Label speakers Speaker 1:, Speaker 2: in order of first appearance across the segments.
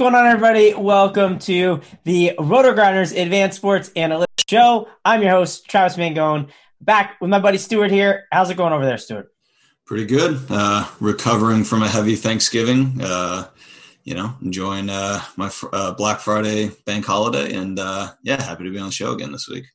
Speaker 1: Going on, everybody? Welcome to the RotoGrinders Advanced Sports Analytics Show. I'm your host, Travis Mangone, back with my buddy Stewart here. How's it going over there, Stewart?
Speaker 2: Pretty good. Uh, recovering from a heavy Thanksgiving. Uh, you know, enjoying uh, my uh, Black Friday bank holiday, and uh, yeah, happy to be on the show again this week.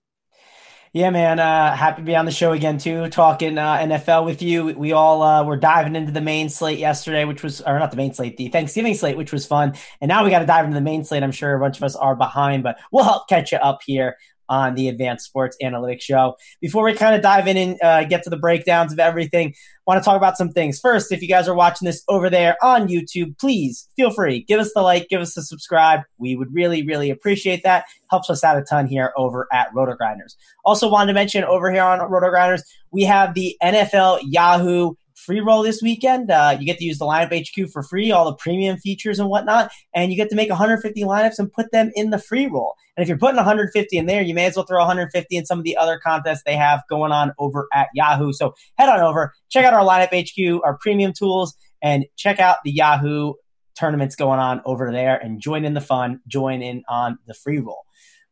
Speaker 1: Yeah, man. Uh, happy to be on the show again too, talking uh, NFL with you. We all uh, were diving into the main slate yesterday, which was, or not the main slate, the Thanksgiving slate, which was fun. And now we got to dive into the main slate. I'm sure a bunch of us are behind, but we'll help catch you up here on the Advanced Sports Analytics Show. Before we kind of dive in and uh, get to the breakdowns of everything, want to talk about some things. First, if you guys are watching this over there on YouTube, please feel free, give us the like, give us the subscribe. We would really, really appreciate that. Helps us out a ton here over at RotoGrinders. Also, wanted to mention over here on RotoGrinders, we have the NFL Yahoo free roll this weekend. Uh, you get to use the lineup HQ for free, all the premium features and whatnot, and you get to make 150 lineups and put them in the free roll. And if you're putting 150 in there, you may as well throw 150 in some of the other contests they have going on over at Yahoo. So head on over, check out our lineup HQ, our premium tools, and check out the Yahoo tournaments going on over there and join in the fun, join in on the free roll.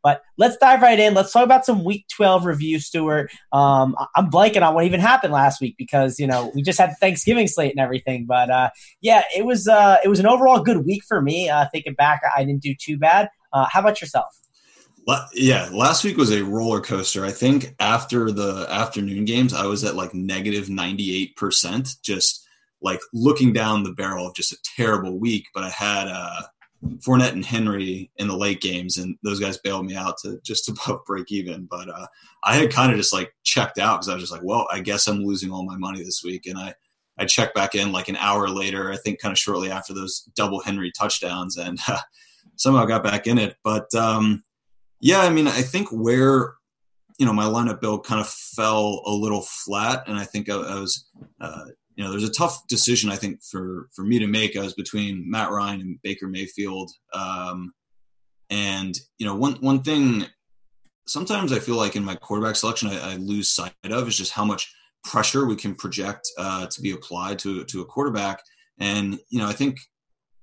Speaker 1: But let's dive right in. Let's talk about some Week 12 review, Stewart. Um, I'm blanking on what even happened last week because you know we just had Thanksgiving slate and everything. But uh, yeah, it was uh, it was an overall good week for me. Uh, thinking back, I didn't do too bad. Uh, how about yourself?
Speaker 2: Yeah, last week was a roller coaster. I think after the afternoon games, I was at like negative 98%, just like looking down the barrel of just a terrible week. But I had uh, Fournette and Henry in the late games, and those guys bailed me out to just above break even. But uh, I had kind of just like checked out because I was just like, well, I guess I'm losing all my money this week. And I, I checked back in like an hour later, I think kind of shortly after those double Henry touchdowns, and uh, somehow got back in it. But um, yeah, I mean, I think where you know my lineup build kind of fell a little flat, and I think I, I was. Uh, you know, there's a tough decision I think for for me to make. I was between Matt Ryan and Baker Mayfield, um, and you know, one one thing sometimes I feel like in my quarterback selection I, I lose sight of is just how much pressure we can project uh, to be applied to to a quarterback. And you know, I think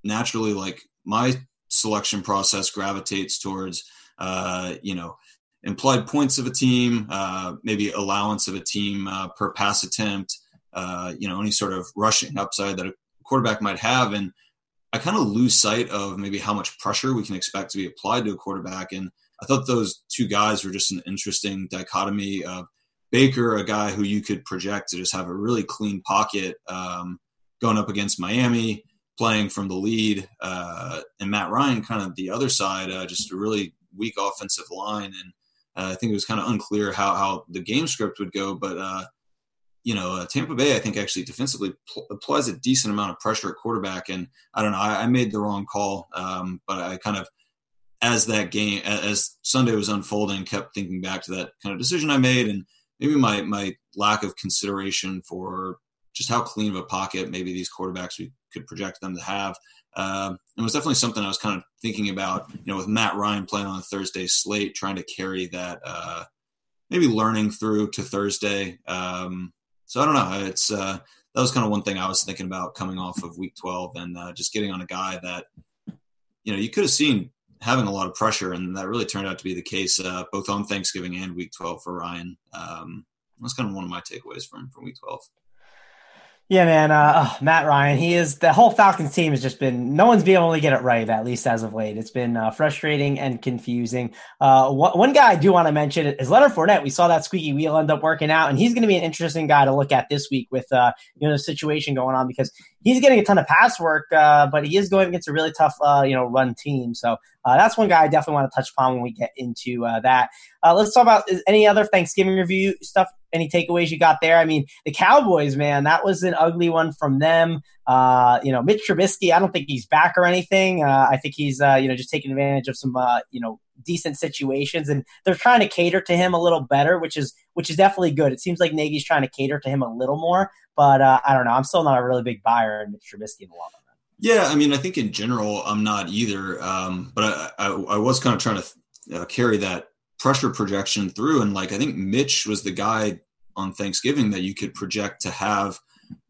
Speaker 2: naturally, like my selection process gravitates towards uh, you know implied points of a team, uh, maybe allowance of a team uh, per pass attempt, uh, you know, any sort of rushing upside that a quarterback might have, and I kind of lose sight of maybe how much pressure we can expect to be applied to a quarterback. And I thought those two guys were just an interesting dichotomy of Baker, a guy who you could project to just have a really clean pocket um, going up against Miami, playing from the lead, uh, and Matt Ryan kind of the other side, uh, just a really weak offensive line. And uh, I think it was kind of unclear how, how the game script would go. But, uh, you know, uh, Tampa Bay, I think actually defensively pl- applies a decent amount of pressure at quarterback. And I don't know, I, I made the wrong call, um, but I kind of – as that game as Sunday was unfolding, kept thinking back to that kind of decision I made, and maybe my my lack of consideration for just how clean of a pocket maybe these quarterbacks we could project them to have. Uh, it was definitely something I was kind of thinking about, you know, with Matt Ryan playing on a Thursday slate, trying to carry that, uh, maybe learning through to Thursday. Um, so I don't know. It's uh, that was kind of one thing I was thinking about coming off of Week 12 and uh, just getting on a guy that, you know, you could have seen having a lot of pressure, and that really turned out to be the case uh, both on Thanksgiving and Week 12 for Ryan. Um, that's kind of one of my takeaways from from Week 12.
Speaker 1: Yeah, man. Uh, oh, Matt Ryan, he is the whole Falcons team has just been no one's been able to get it right, at least as of late. It's been uh, frustrating and confusing. Uh, wh- one guy I do want to mention is Leonard Fournette. We saw that squeaky wheel end up working out, and he's going to be an interesting guy to look at this week with uh, you know the situation going on because he's getting a ton of pass work, uh, but he is going against a really tough uh, you know run team. So that's one guy I definitely want to touch upon when we get into that. let's talk about any other Thanksgiving review stuff any takeaways you got there? I mean, the Cowboys, man, that was an ugly one from them. Uh, you know, Mitch Trubisky, I don't think he's back or anything. Uh, I think he's, uh, you know, just taking advantage of some, uh, you know, decent situations, and they're trying to cater to him a little better, which is which is definitely good. It seems like Nagy's trying to cater to him a little more, but uh, I don't know. I'm still not a really big buyer in Mitch Trubisky in the long run.
Speaker 2: Yeah, I mean, I think in general, I'm not either. Um, but I, I, I, was kind of trying to uh, carry that pressure projection through. And like, I think Mitch was the guy on Thanksgiving that you could project to have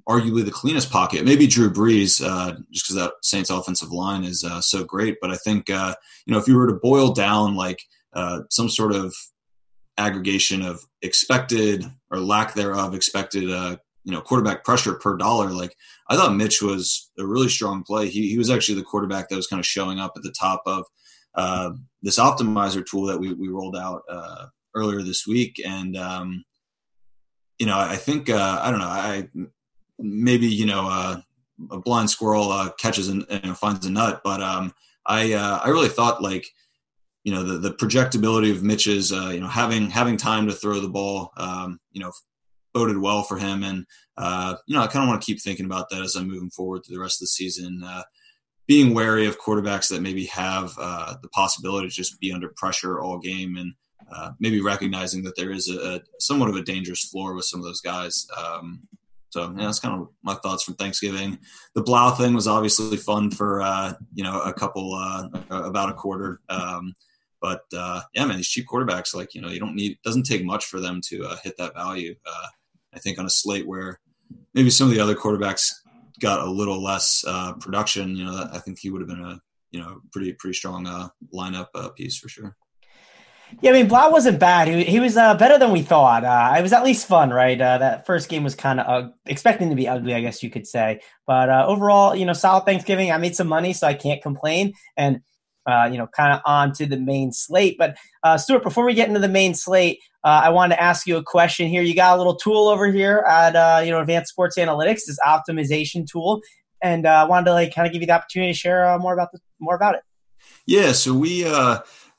Speaker 2: arguably the cleanest pocket. Maybe Drew Brees, uh, just because that Saints offensive line is uh, so great. But I think, uh, you know, if you were to boil down like uh, some sort of aggregation of expected or lack thereof expected, uh, you know, quarterback pressure per dollar, like I thought Mitch was a really strong play. He, he was actually the quarterback that was kind of showing up at the top of uh, this optimizer tool that we, we rolled out uh, earlier this week. And, um, you know, I think uh, I don't know. I maybe you know uh, a blind squirrel uh, catches and, and, finds a nut, but um, I uh, I really thought like you know the the projectability of Mitch's uh, you know having having time to throw the ball um, you know boded well for him, and uh, you know I kind of want to keep thinking about that as I'm moving forward through the rest of the season being wary of quarterbacks that maybe have uh, the possibility to just be under pressure all game and uh, maybe recognizing that there is a, a, somewhat of a dangerous floor with some of those guys. Um, so yeah, that's kind of my thoughts from Thanksgiving. The Blough thing was obviously fun for uh, you know a couple uh, about a quarter. Um, but uh, yeah, man, these cheap quarterbacks, like you know, you don't need it doesn't take much for them to uh, hit that value. Uh, I think on a slate where maybe some of the other quarterbacks got a little less uh, production, you know, I think he would have been a you know pretty pretty strong lineup piece for sure.
Speaker 1: Yeah, I mean, Blough wasn't bad. He, he was uh, better than we thought. Uh, it was at least fun, right? Uh, that first game was kind of uh, expecting to be ugly, I guess you could say. But uh, overall, you know, solid Thanksgiving. I made some money, so I can't complain. And uh, you know, kind of on to the main slate. But uh, Stewart, before we get into the main slate, uh, I wanted to ask you a question here. You got a little tool over here at uh, you know Advanced Sports Analytics, this optimization tool, and I wanted to like kind of give you the opportunity to share more about the, more about it.
Speaker 2: Yeah, so we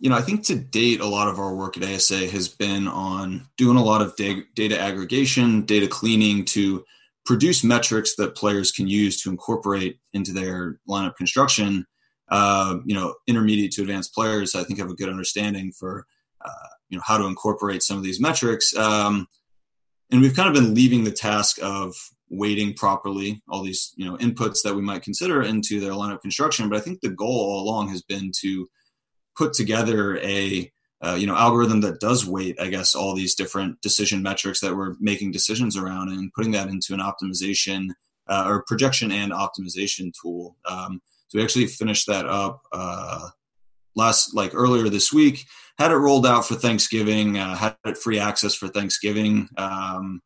Speaker 2: you know, I think to date, a lot of our work at ASA has been on doing a lot of data aggregation, data cleaning to produce metrics that players can use to incorporate into their lineup construction. Uh, you know, intermediate to advanced players, I think have a good understanding for, uh, you know, how to incorporate some of these metrics. Um, and we've kind of been leaving the task of weighting properly all these, you know, inputs that we might consider into their lineup construction. But I think the goal all along has been to put together a, uh, you know, algorithm that does weight, I guess, all these different decision metrics that we're making decisions around and putting that into an optimization uh, or projection and optimization tool. Um, so we actually finished that up uh, last, like earlier this week. Had it rolled out for Thanksgiving. Uh, had it free access for Thanksgiving. Um,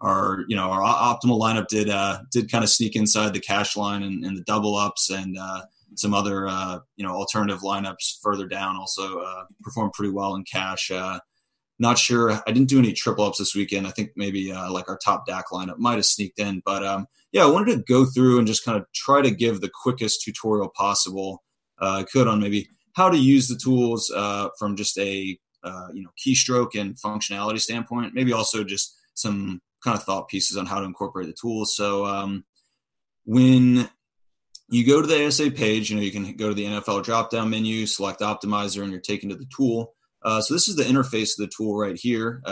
Speaker 2: our, you know, our optimal lineup did uh, did kind of sneak inside the cash line and, and the double ups and uh, some other, uh, you know, alternative lineups further down. Also uh, performed pretty well in cash. Uh, Not sure. I didn't do any triple ups this weekend. I think maybe uh, like our top DAC lineup might have sneaked in, but um, yeah, I wanted to go through and just kind of try to give the quickest tutorial possible uh, I could on maybe how to use the tools uh, from just a uh, you know keystroke and functionality standpoint. Maybe also just some kind of thought pieces on how to incorporate the tools. So um, when you go to the ASA page, you know you can go to the NFL drop down menu, select optimizer, and you're taken to the tool. Uh, so this is the interface of the tool right here.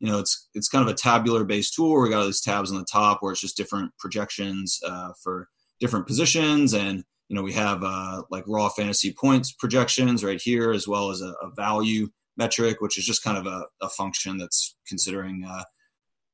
Speaker 2: You know, it's it's kind of a tabular based tool. Where we got all these tabs on the top where it's just different projections uh, for different positions, and you know we have uh, like raw fantasy points projections right here, as well as a, a value metric, which is just kind of a, a function that's considering uh,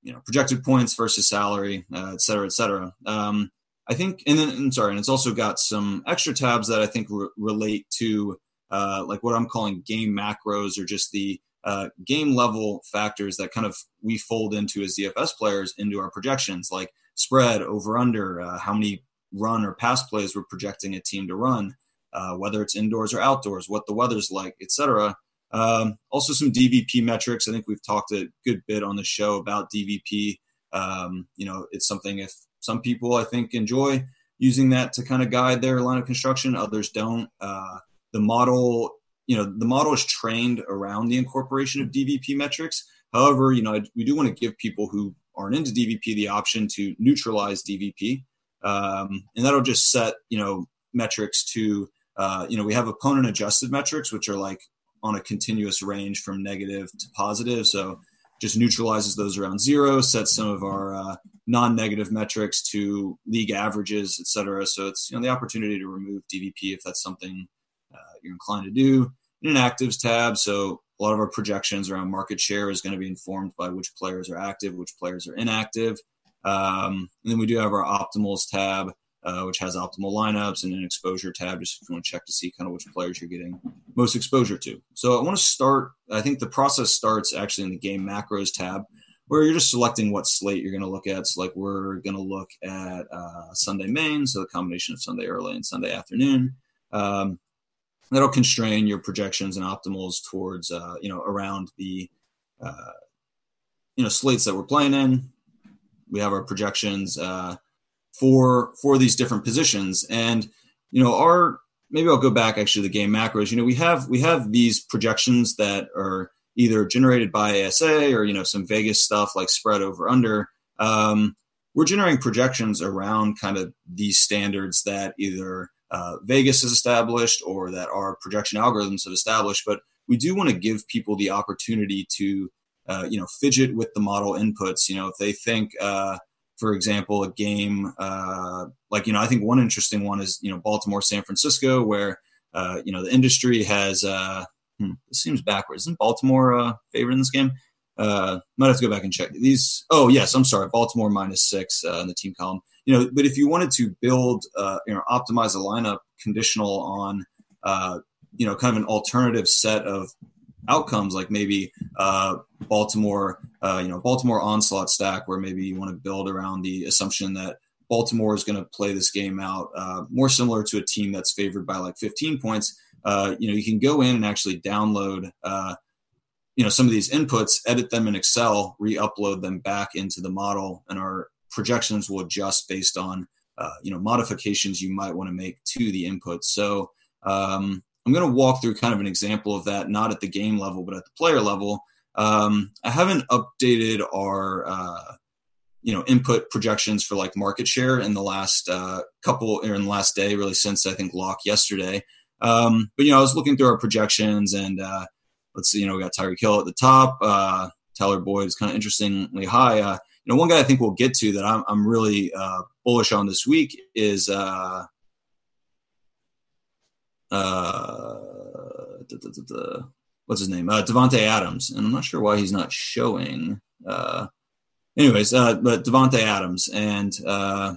Speaker 2: you know projected points versus salary, uh, et cetera, et cetera. Um, I think, and then I'm sorry, and it's also got some extra tabs that I think re- relate to uh, like what I'm calling game macros or just the uh, game level factors that kind of we fold into as DFS players into our projections, like spread, over under, uh, how many run or pass plays we're projecting a team to run, uh, whether it's indoors or outdoors, what the weather's like, etc. Um, also, some DVP metrics. I think we've talked a good bit on the show about DVP. Um, you know, it's something if some people I think enjoy using that to kind of guide their lineup construction, others don't. Uh, the model you know the model is trained around the incorporation of dvp metrics. However you know we do want to give people who aren't into dvp the option to neutralize dvp um, and that'll just set you know metrics to uh, you know we have opponent adjusted metrics which are like on a continuous range from negative to positive. So just neutralizes those around zero sets some of our uh, non-negative metrics to league averages et cetera. So it's you know the opportunity to remove dvp if that's something you're inclined to do. In an actives tab, so a lot of our projections around market share is going to be informed by which players are active, which players are inactive. Um, and then we do have our optimals tab, uh, which has optimal lineups, and an exposure tab, just if you want to check to see kind of which players you're getting most exposure to. So I want to start, I think the process starts actually in the game macros tab, where you're just selecting what slate you're going to look at. So, like, we're going to look at uh, Sunday main, so the combination of Sunday early and Sunday afternoon. Um, that'll constrain your projections and optimals towards uh, you know around the uh, you know slates that we're playing in. We have our projections uh, for for these different positions, and you know our maybe I'll go back actually to the game macros. You know we have we have these projections that are either generated by ASA or you know some Vegas stuff like spread over under. Um, we're generating projections around kind of these standards that either uh, Vegas has established or that our projection algorithms have established. But we do want to give people the opportunity to, uh, you know, fidget with the model inputs. You know, if they think, uh, for example, a game uh, like, you know, I think one interesting one is, you know, Baltimore, San Francisco, where, uh, you know, the industry has, uh, hmm, this seems backwards. Isn't Baltimore uh, favored in this game? Uh, might have to go back and check these. Oh yes, I'm sorry. Baltimore minus six in the team column. You know, but if you wanted to build, uh, you know, optimize a lineup conditional on, uh, you know, kind of an alternative set of outcomes, like maybe uh, Baltimore, uh, you know, Baltimore onslaught stack, where maybe you want to build around the assumption that Baltimore is going to play this game out uh, more similar to a team that's favored by like 15 points. Uh, you know, you can go in and actually download uh, you know some of these inputs edit them in excel re-upload them back into the model and our projections will adjust based on uh, you know modifications you might want to make to the inputs so um, i'm going to walk through kind of an example of that not at the game level but at the player level um, i haven't updated our uh, you know input projections for like market share in the last uh, couple or in the last day, really since I think lock yesterday. Um, but you know, I was looking through our projections, and uh, let's see, you know, we got Tyreek Hill at the top. Uh, Tyler Boyd is kind of interestingly high. Uh, you know, one guy I think we'll get to that I'm, I'm really uh, bullish on this week is uh, uh, what's his name? Uh, Davante Adams, and I'm not sure why he's not showing. Uh, anyways, uh, but Davante Adams, and uh,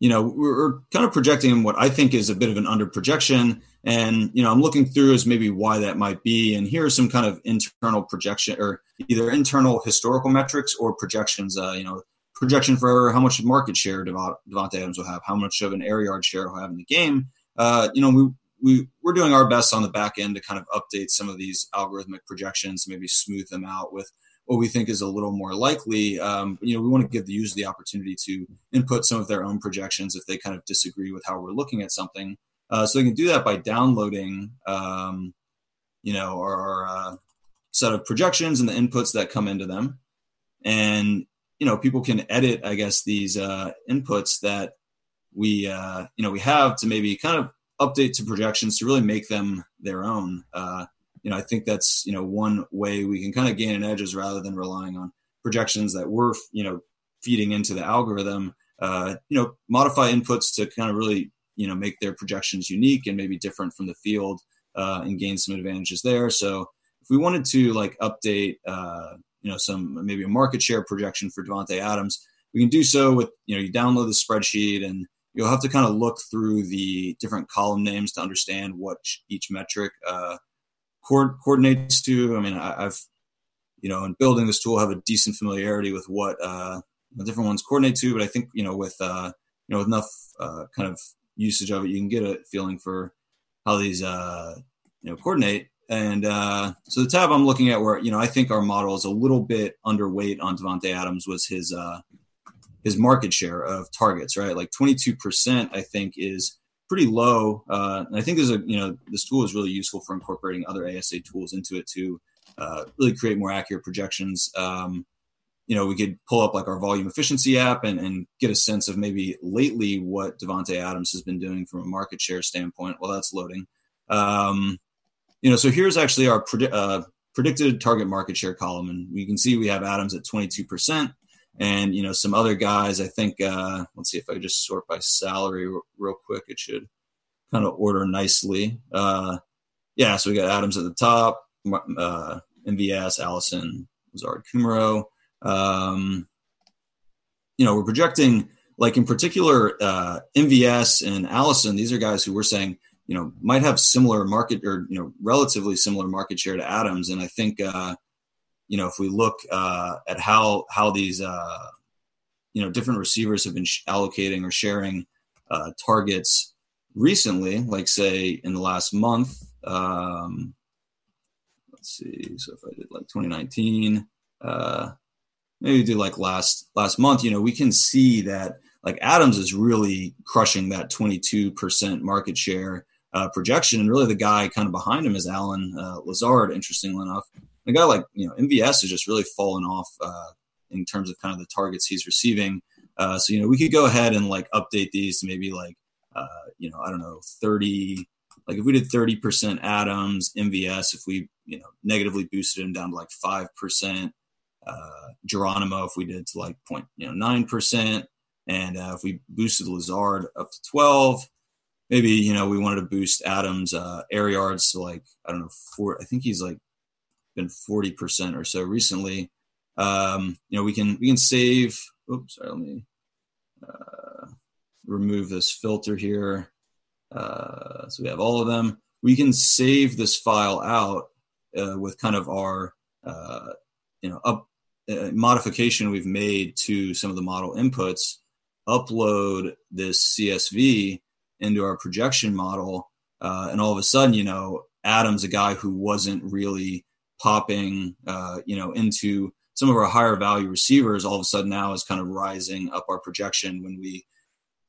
Speaker 2: you know, we're kind of projecting what I think is a bit of an under projection. And, you know, I'm looking through as maybe why that might be. And here are some kind of internal projection or either internal historical metrics or projections, uh, you know, projection for how much market share Davante Adams will have, how much of an air yard share he'll have in the game. Uh, you know, we, we, we're doing our best on the back end to kind of update some of these algorithmic projections, maybe smooth them out with what we think is a little more likely. Um, you know, we want to give the user the opportunity to input some of their own projections if they kind of disagree with how we're looking at something. Uh, so they can do that by downloading, um, you know, our, our uh, set of projections and the inputs that come into them, and you know, people can edit, I guess, these uh, inputs that we, uh, you know, we have to maybe kind of update to projections to really make them their own. You know, I think that's you know one way we can kind of gain an edge is rather than relying on projections that we're you know feeding into the algorithm. Uh, you know, modify inputs to kind of really you know make their projections unique and maybe different from the field uh, and gain some advantages there. So if we wanted to like update, uh, you know, some maybe a market share projection for Davante Adams, we can do so with you know you download the spreadsheet and you'll have to kind of look through the different column names to understand what each metric uh, coordinates to. I mean, I, have you know, in building this tool, have a decent familiarity with what uh, the different ones coordinate to. But I think you know, with uh, you know, with enough uh, kind of usage of it, you can get a feeling for how these uh, you know coordinate. And uh, so the tab I'm looking at, where you know, I think our model is a little bit underweight on Davante Adams was his uh, his market share of targets, right? Like 22 percent, I think is pretty low. Uh, and I think there's a you know this tool is really useful for incorporating other ASA tools into it to uh, really create more accurate projections. Um, you know, we could pull up like our volume efficiency app and, and get a sense of maybe lately what Davante Adams has been doing from a market share standpoint while that's loading. Um, you know, so here's actually our uh, predicted target market share column, and we can see we have Adams at 22 percent and you know some other guys. I think uh, let's see if I just sort by salary real quick. It should kind of order nicely. Uh, yeah, so we got Adams at the top, uh, MVS, Allison, Lazard, Kumerow. Um, you know, we're projecting like in particular uh, MVS and Allison. These are guys who we're saying you know might have similar market or you know relatively similar market share to Adams, and I think uh, you know, if we look uh, at how how these uh, you know different receivers have been sh- allocating or sharing uh, targets recently, like say in the last month. Um, let's see. So if I did like 2019, uh, maybe do like last last month. You know, we can see that like Adams is really crushing that 22% market share uh, projection, and really the guy kind of behind him is Allen uh, Lazard. Interestingly enough, a guy like you know MVS has just really fallen off uh, in terms of kind of the targets he's receiving. Uh, so you know we could go ahead and like update these to maybe like uh, you know I don't know thirty. Like if we did thirty percent Adams MVS, if we you know negatively boosted him down to like five percent, uh, Geronimo if we did to like point you know nine percent, and uh, if we boosted Lazard up to twelve, maybe you know we wanted to boost Adams uh, air yards to like I don't know four. I think he's like been 40% or so recently. Um, you know, we can, we can save, oops, sorry, let me uh, remove this filter here. Uh, so we have all of them. We can save this file out uh, with kind of our, uh, you know, up uh, modification we've made to some of the model inputs, upload this CSV into our projection model. Uh, and all of a sudden, you know, Adam's a guy who wasn't really popping, uh, you know, into some of our higher value receivers all of a sudden now is kind of rising up our projection when we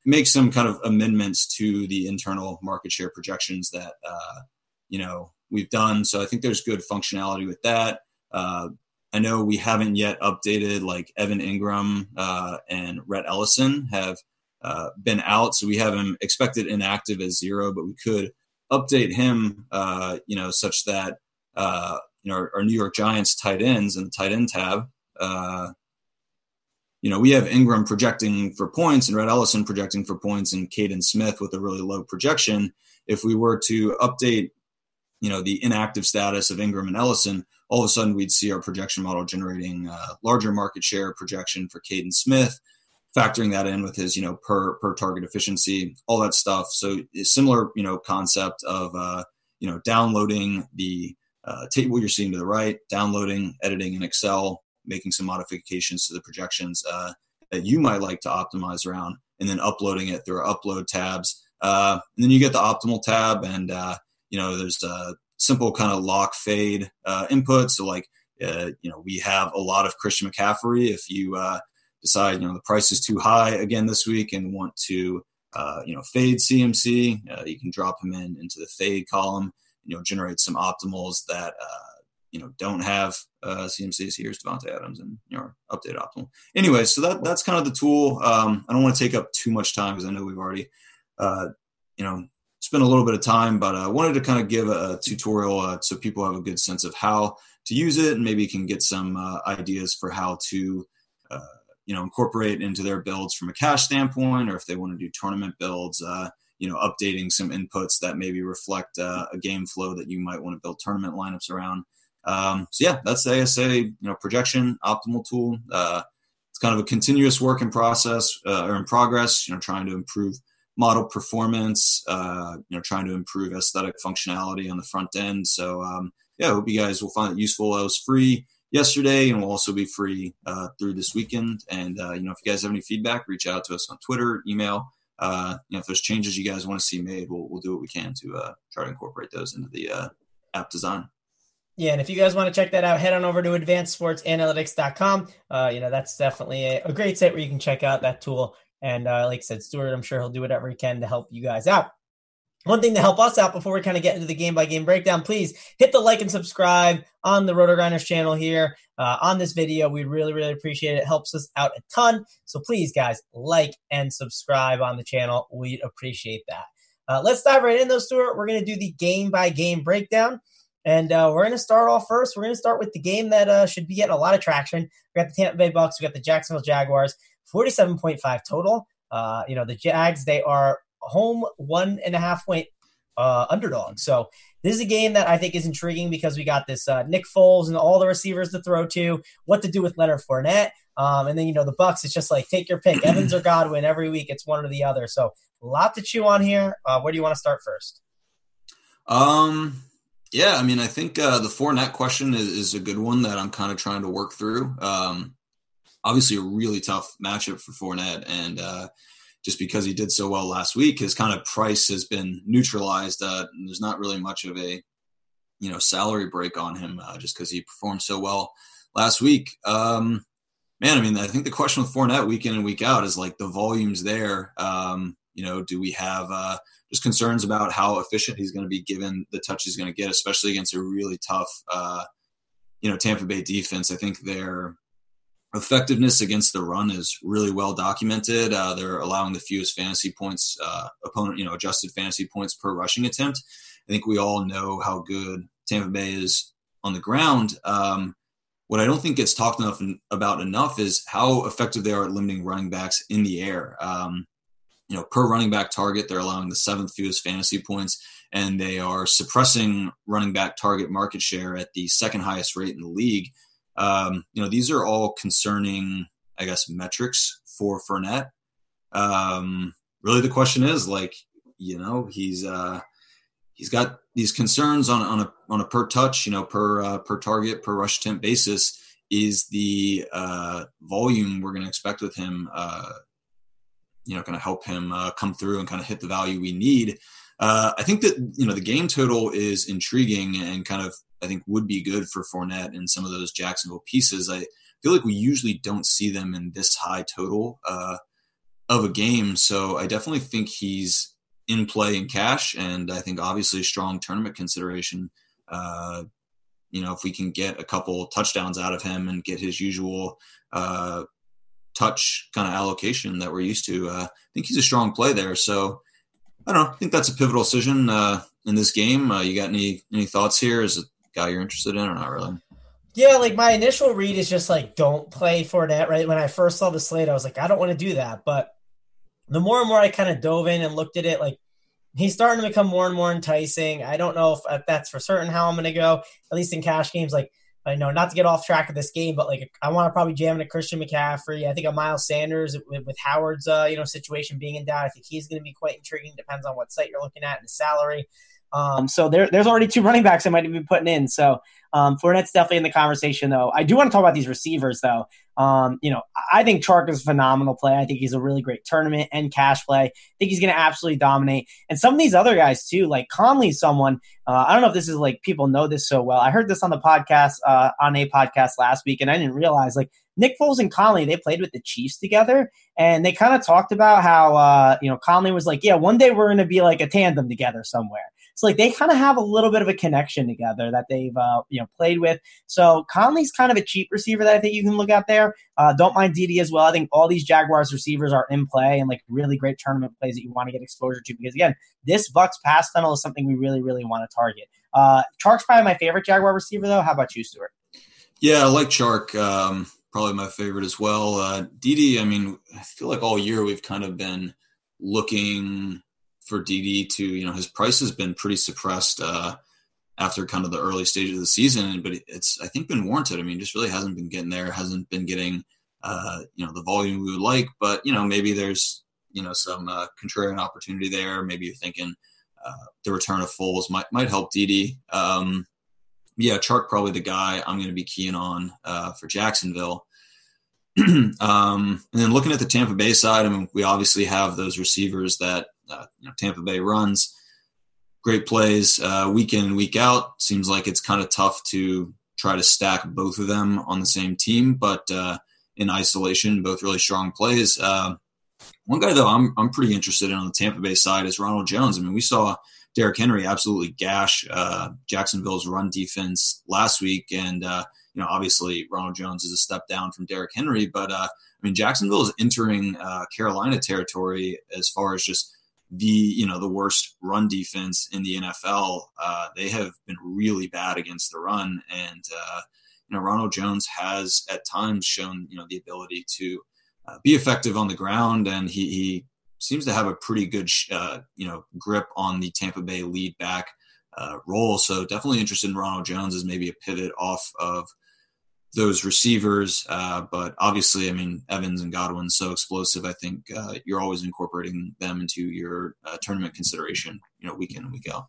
Speaker 2: make some kind of amendments to the internal market share projections that, uh, you know, we've done. So I think there's good functionality with that. Uh, I know we haven't yet updated like Evan Engram uh, and Rhett Ellison have uh, been out, so we have him expected inactive as zero, but we could update him, uh, you know, such that uh, you know our, our, New York Giants tight ends and the tight end tab. Uh, you know, we have Engram projecting for points and Rhett Ellison projecting for points and Kaden Smith with a really low projection. If we were to update, you know, the inactive status of Engram and Ellison, all of a sudden we'd see our projection model generating uh, larger market share projection for Kaden Smith, factoring that in with his, you know, per per target efficiency, all that stuff. So similar, you know, concept of, uh, you know, downloading the uh, table you're seeing to the right, downloading, editing in Excel, making some modifications to the projections uh, that you might like to optimize around, and then uploading it through our upload tabs. Uh, and then you get the optimal tab, and uh, you know there's a simple kind of lock fade uh, input. So like uh, you know we have a lot of Christian McCaffrey. If you decide you know the price is too high again this week and want to you know fade CMC, you can drop him in into the fade column. You know generate some optimals that you know don't have uh, CMCs. Here's Davante Adams and you know update optimal. Anyway, so that that's kind of the tool. Um, I don't want to take up too much time because I know we've already uh, you know spent a little bit of time, but I wanted to kind of give a, a tutorial uh, so people have a good sense of how to use it and maybe can get some uh, ideas for how to uh, you know incorporate into their builds from a cash standpoint, or if they want to do tournament builds. You know, updating some inputs that maybe reflect uh, a game flow that you might want to build tournament lineups around. Um, so yeah, that's the ASA you know projection optimal tool. Uh, it's kind of a continuous work in process uh, or in progress. You know, trying to improve model performance. Uh, you know, trying to improve aesthetic functionality on the front end. So um, yeah, I hope you guys will find it useful. I was free yesterday and will also be free uh, through this weekend. And uh, you know, if you guys have any feedback, reach out to us on Twitter, email. Uh, you know, if there's changes you guys want to see made, we'll, we'll do what we can to uh, try to incorporate those into the uh, app design.
Speaker 1: Yeah, and if you guys want to check that out, head on over to advancedsportsanalytics.com. Uh, you know, that's definitely a, a, great site where you can check out that tool. And uh, like I said, Stewart, I'm sure he'll do whatever he can to help you guys out. One thing to help us out before we kind of get into the game by game breakdown, please hit the like and subscribe on the RotoGrinders channel here uh, on this video. We'd really, really appreciate it. It helps us out a ton. So please, guys, like and subscribe on the channel. We'd appreciate that. Uh, let's dive right in, though, Stewart. We're going to do the game by game breakdown. And uh, we're going to start off first. We're going to start with the game that uh, should be getting a lot of traction. We got the Tampa Bay Bucks. We got the Jacksonville Jaguars. Forty-seven point five total. Uh, you know the Jags. They are home one and a half point uh, underdog. So this is a game that I think is intriguing because we got this uh, Nick Foles and all the receivers to throw to. What to do with Leonard Fournette, um, and then you know the Bucks. It's just like take your pick, Evans or Godwin every week. It's one or the other. So a lot to chew on here. Uh, where do you want to start first?
Speaker 2: Um, yeah, I mean, I think uh, the Fournette question is, is, a good one that I'm kind of trying to work through. Um, obviously, a really tough matchup for Fournette, and uh, just because he did so well last week, his kind of price has been neutralized. Uh, there's not really much of a you know salary break on him uh, just because he performed so well last week. Um, man, I mean, I think the question with Fournette week in and week out is like the volumes there. Um, you know, do we have uh, just concerns about how efficient he's going to be given the touch he's going to get, especially against a really tough, uh, you know, Tampa Bay defense. I think their effectiveness against the run is really well documented. Uh, they're allowing the fewest fantasy points, uh, opponent, you know, adjusted fantasy points per rushing attempt. I think we all know how good Tampa Bay is on the ground. Um, what I don't think gets talked enough about enough is how effective they are at limiting running backs in the air. Um, you know, per running back target, they're allowing the seventh fewest fantasy points, and they are suppressing running back target market share at the second highest rate in the league. Um, you know, these are all concerning, I guess, metrics for Fournette. Um, really, the question is like, you know, he's uh, he's got these concerns on on a on a per touch, you know, per uh, per target, per rush attempt basis. Is the uh, volume we're going to expect with him? Uh, you know, going to help him uh, come through and kind of hit the value we need. Uh, I think that you know the game total is intriguing and kind of I think would be good for Fournette and some of those Jacksonville pieces. I feel like we usually don't see them in this high total uh, of a game, so I definitely think he's in play in cash, and I think obviously strong tournament consideration. Uh, you know, if we can get a couple touchdowns out of him and get his usual uh, touch kind of allocation that we're used to, uh, I think he's a strong play there. So I don't know. I think that's a pivotal decision uh, in this game. Uh, you got any any thoughts here? Is it guy you're interested in or not really?
Speaker 1: Yeah, like my initial read is just like don't play Fournette. Right when I first saw the slate, I was like, I don't want to do that. But the more and more I kind of dove in and looked at it, like he's starting to become more and more enticing. I don't know if that's for certain how I'm going to go, at least in cash games. Like, I know not to get off track of this game, but like I want to probably jam into Christian McCaffrey. I think a Miles Sanders with, Howard's uh, you know situation being in doubt. I think he's going to be quite intriguing. Depends on what site you're looking at and the salary. Um, so there, there's already two running backs I might be putting in. So um, Fournette's definitely in the conversation, though. I do want to talk about these receivers, though. Um, you know, I think Chark is a phenomenal play. I think he's a really great tournament and cash play. I think he's going to absolutely dominate. And some of these other guys too, like Conley, someone uh, I don't know if this is like people know this so well. I heard this on the podcast uh, on a podcast last week, and I didn't realize like Nick Foles and Conley they played with the Chiefs together, and they kind of talked about how uh, you know Conley was like, yeah, one day we're going to be like a tandem together somewhere. So like they kind of have a little bit of a connection together that they've uh, you know played with. So Conley's kind of a cheap receiver that I think you can look at there. Uh, don't mind Dede as well. I think all these Jaguars receivers are in play and like really great tournament plays that you want to get exposure to because again, this Bucks pass funnel is something we really really want to target. Uh, Chark's probably my favorite Jaguar receiver though. How about you, Stewart?
Speaker 2: Yeah, I like Chark. Um, probably my favorite as well. Uh, Dede, I mean, I feel like all year we've kind of been looking for Dede to, you know, his price has been pretty suppressed uh, after kind of the early stage of the season, but it's I think been warranted. I mean, just really hasn't been getting there, hasn't been getting, uh, you know, the volume we would like. But you know, maybe there's you know some uh, contrarian opportunity there. Maybe you're thinking uh, the return of Foles might might help Dede. Um, yeah, Chark probably the guy I'm going to be keying on uh, for Jacksonville. um, and then looking at the Tampa Bay side, I mean, we obviously have those receivers that uh, you know, Tampa Bay runs. Great plays uh, week in and week out. Seems like it's kind of tough to try to stack both of them on the same team, but uh, in isolation, both really strong plays. Uh, one guy though, I'm I'm pretty interested in on the Tampa Bay side is Ronald Jones. I mean, we saw Derrick Henry absolutely gash uh, Jacksonville's run defense last week, and you know, obviously Ronald Jones is a step down from Derrick Henry, but uh, I mean, Jacksonville is entering uh, Carolina territory as far as just the you know the worst run defense in the NFL. Uh, they have been really bad against the run, and uh, you know Ronald Jones has at times shown you know the ability to uh, be effective on the ground, and he, he seems to have a pretty good uh, you know grip on the Tampa Bay lead back uh, role. So definitely interested in Ronald Jones as maybe a pivot off of those receivers. Uh, but obviously, I mean, Evans and Godwin so explosive. I think uh, you're always incorporating them into your uh, tournament consideration, you know, week in and week out.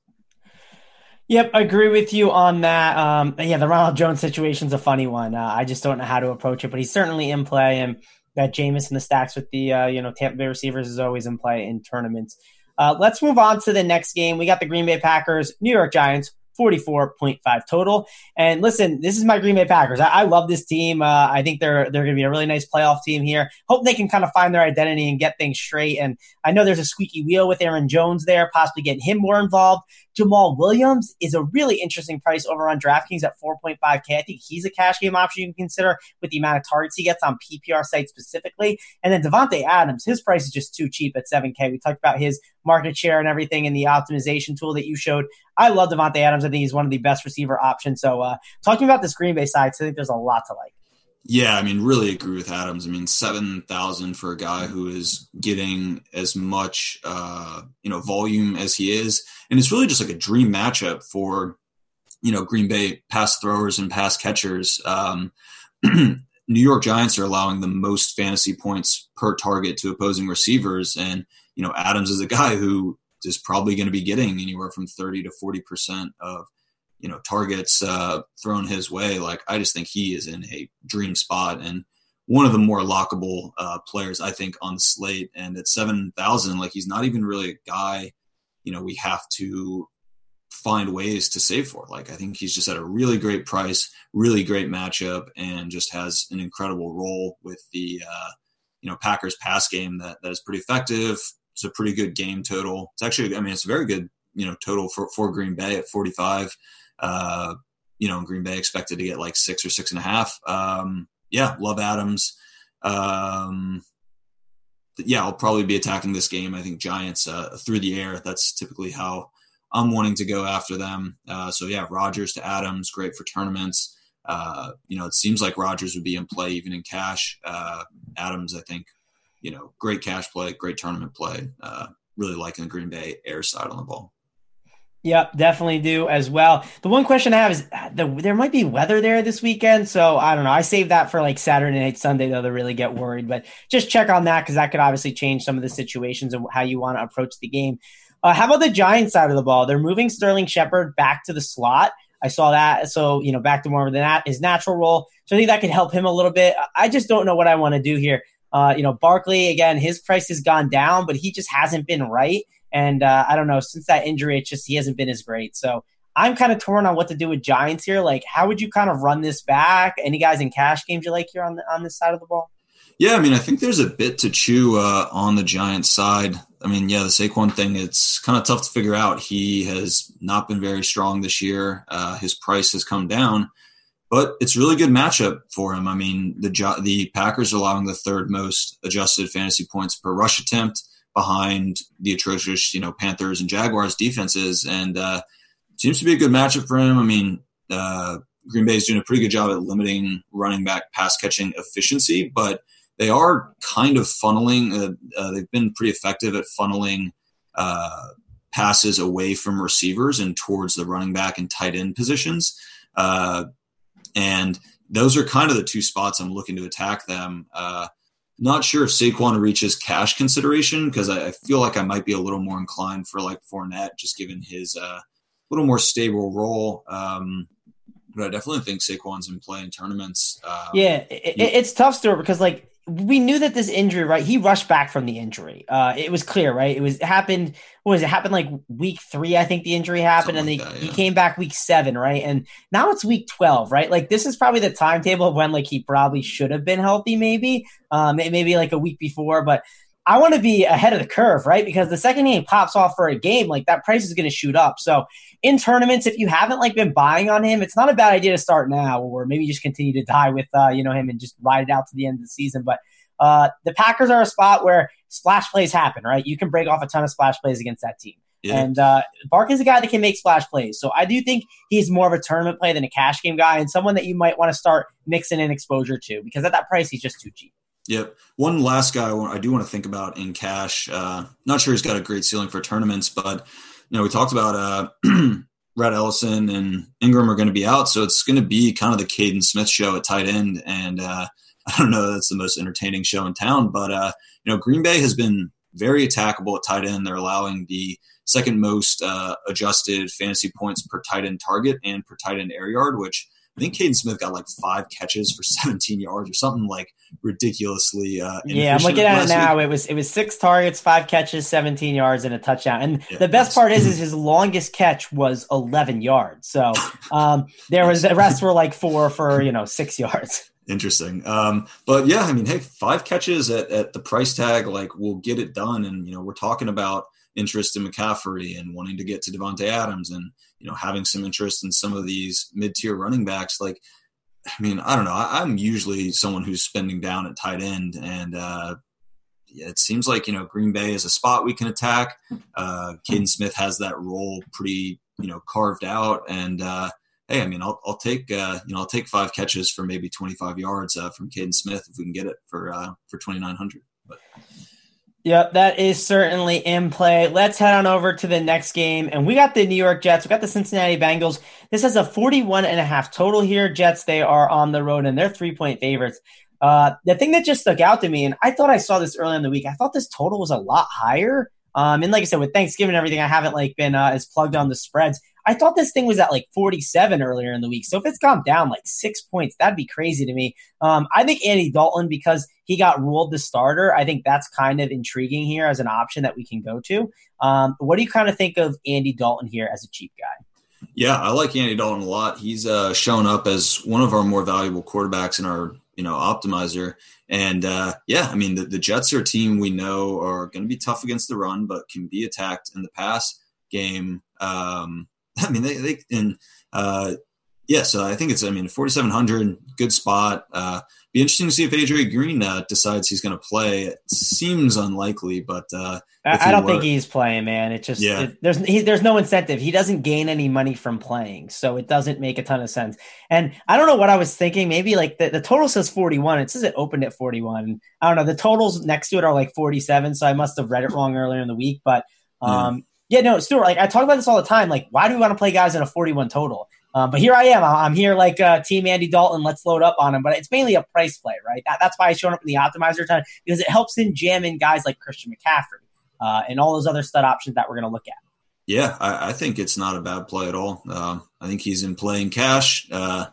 Speaker 1: Yep, I agree with you on that. Um, yeah, the Ronald Jones situation is a funny one. Uh, I just don't know how to approach it, but he's certainly in play, and that Jameis in the stacks with the uh, you know Tampa Bay receivers is always in play in tournaments. Uh, let's move on to the next game. We got the Green Bay Packers, New York Giants. 44.5 total. And listen, this is my Green Bay Packers. I, I love this team. Uh, I think they're they're going to be a really nice playoff team here. Hope they can kind of find their identity and get things straight. And I know there's a squeaky wheel with Aaron Jones there, possibly getting him more involved. Jamaal Williams is a really interesting price over on DraftKings at 4.5K. I think he's a cash game option you can consider with the amount of targets he gets on PPR sites specifically. And then Davante Adams, his price is just too cheap at 7K. We talked about his market share and everything in the optimization tool that you showed. I love Davante Adams. I think he's one of the best receiver options. So uh, talking about this Green Bay side, I think there's a lot to like.
Speaker 2: Yeah, I mean, really agree with Adams. I mean, seven thousand for a guy who is getting as much, uh, you know, volume as he is, and it's really just like a dream matchup for, you know, Green Bay pass throwers and pass catchers. Um, New York Giants are allowing the most fantasy points per target to opposing receivers, and you know, Adams is a guy who is probably going to be getting anywhere from thirty to forty percent of you know targets uh, thrown his way. Like I just think he is in a dream spot and one of the more lockable uh, players I think on the slate. And at seven thousand, like he's not even really a guy. You know, we have to find ways to save for. Like I think he's just at a really great price, really great matchup, and just has an incredible role with the uh, you know Packers pass game that that is pretty effective. It's a pretty good game total. It's actually, I mean, it's a very good you know total for for Green Bay at forty five. Uh, you know, Green Bay expected to get like six or six and a half. Um, yeah, love Adams. Um, yeah, I'll probably be attacking this game. I think Giants uh, through the air. That's typically how I'm wanting to go after them. Uh, so yeah, Rodgers to Adams, great for tournaments. Uh, you know, it seems like Rodgers would be in play even in cash. Uh, Adams, I think, you know, great cash play, great tournament play. Uh, really liking the Green Bay air side on the ball.
Speaker 1: Yep, definitely do as well. The one question I have is uh, the, there might be weather there this weekend, so I don't know. I saved that for like Saturday night, Sunday though to really get worried, but just check on that because that could obviously change some of the situations and how you want to approach the game. Uh, how about the Giants side of the ball? They're moving Sterling Shepard back to the slot. I saw that, so you know, back to more than that his natural role. So I think that could help him a little bit. I just don't know what I want to do here. Uh, you know, Barkley again, his price has gone down, but he just hasn't been right. And uh, I don't know, since that injury, it's just he hasn't been as great. So I'm kind of torn on what to do with Giants here. Like, how would you kind of run this back? Any guys in cash games you like here on the, on this side of the ball?
Speaker 2: Yeah, I mean, I think there's a bit to chew uh, on the Giants side. I mean, yeah, the Saquon thing, it's kind of tough to figure out. He has not been very strong this year. Uh, his price has come down, but it's really good matchup for him. I mean, the the Packers are allowing the third most adjusted fantasy points per rush attempt behind the atrocious, you know, Panthers and Jaguars defenses, and uh, seems to be a good matchup for him. I mean, uh, Green Bay is doing a pretty good job at limiting running back pass catching efficiency, but they are kind of funneling. Uh, uh they've been pretty effective at funneling uh, passes away from receivers and towards the running back and tight end positions, uh, and those are kind of the two spots I'm looking to attack them. Uh, Not sure if Saquon reaches cash consideration because I, I, feel like I might be a little more inclined for like Fournette, just given his uh, little more stable role. Um, but I definitely think Saquon's in play in tournaments.
Speaker 1: Um, yeah, it, it's tough, Stewart, because like we knew that this injury, right? He rushed back from the injury. Uh, it was clear, right? It was it happened. What was it? Happened like week three, I think the injury happened, Something and like that, yeah. he came back week seven, right? And now it's week twelve, right? Like this is probably the timetable of when like he probably should have been healthy, maybe, um, maybe like a week before, but. I want to be ahead of the curve, right? Because the second he pops off for a game, like that price is going to shoot up. So in tournaments, if you haven't like been buying on him, it's not a bad idea to start now, or maybe just continue to die with uh, you know him and just ride it out to the end of the season. But uh, the Packers are a spot where splash plays happen, right? You can break off a ton of splash plays against that team. Yeah. And uh, Bark is a guy that can make splash plays. So I do think he's more of a tournament play than a cash game guy and someone that you might want to start mixing in exposure to because at that price, he's just too cheap.
Speaker 2: Yep. One last guy I do want to think about in cash. Uh, not sure he's got a great ceiling for tournaments, but you know we talked about uh, Rhett Ellison and Engram are going to be out, so it's going to be kind of the Kaden Smith show at tight end, and uh, I don't know that's the most entertaining show in town, but uh, you know, Green Bay has been very attackable at tight end. They're allowing the second most uh, adjusted fantasy points per tight end target and per tight end air yard, which I think Kaden Smith got like five catches for 17 yards or something like ridiculously. Uh,
Speaker 1: yeah, I'm looking at it now. Week. It was it was six targets, five catches, 17 yards, and a touchdown. And yeah, the best part is, is his longest catch was 11 yards. So um, there was the rest were like four for you know six yards.
Speaker 2: Interesting. Um, but yeah, I mean, hey, five catches at, at the price tag, like we'll get it done. And, you know, we're talking about interest in McCaffrey and wanting to get to Davante Adams and, you know, having some interest in some of these mid tier running backs. Like, I mean, I don't know. I, am usually someone who's spending down at tight end. And, uh, yeah, it seems like, you know, Green Bay is a spot we can attack. Uh, Kaden Smith has that role pretty, you know, carved out. And, uh, hey, I mean, I'll, I'll take uh, you know I'll take five catches for maybe 25 yards uh, from Kaden Smith if we can get it for uh, for 2900.
Speaker 1: Yep, that is certainly in play. Let's head on over to the next game. And we got the New York Jets. We got the Cincinnati Bengals. This has a 41 and a half total here. Jets, they are on the road and they're three point favorites. Uh, the thing that just stuck out to me, and I thought I saw this early in the week, I thought this total was a lot higher. Um, and like I said, with Thanksgiving and everything, I haven't like been uh, as plugged on the spreads. I thought this thing was at like 47 earlier in the week. So if it's gone down like six points, that'd be crazy to me. Um, I think Andy Dalton, because he got ruled the starter, I think that's kind of intriguing here as an option that we can go to. Um, what do you kind of think of Andy Dalton here as a cheap guy?
Speaker 2: Yeah, I like Andy Dalton a lot. He's uh, shown up as one of our more valuable quarterbacks in our you know optimizer. And uh, yeah, I mean the, the Jets are a team we know are going to be tough against the run, but can be attacked in the pass game. Um, I mean, they, they and uh, Yeah, so I think it's, I mean, 4,700, good spot. Uh, be interesting to see if AJ Green uh, decides he's going to play. It seems unlikely, but uh,
Speaker 1: I, don't were, think he's playing, man. It just yeah. It, there's he, there's no incentive. He doesn't gain any money from playing, so it doesn't make a ton of sense. And I don't know what I was thinking. Maybe like the, the total says 41. It says it opened at 41. I don't know. The totals next to it are like 47, so I must have read it wrong earlier in the week. But um, yeah, yeah no, Stewart. Like I talk about this all the time. Like, why do we want to play guys in a 41 total? Um, but here I am. I'm here like uh, Team Andy Dalton. Let's load up on him. But it's mainly a price play, right? That, that's why I showed up in the optimizer time because it helps him jam in guys like Christian McCaffrey uh, and all those other stud options that we're going to look at.
Speaker 2: Yeah, I, I, think it's not a bad play at all. Um, I think he's in playing cash uh,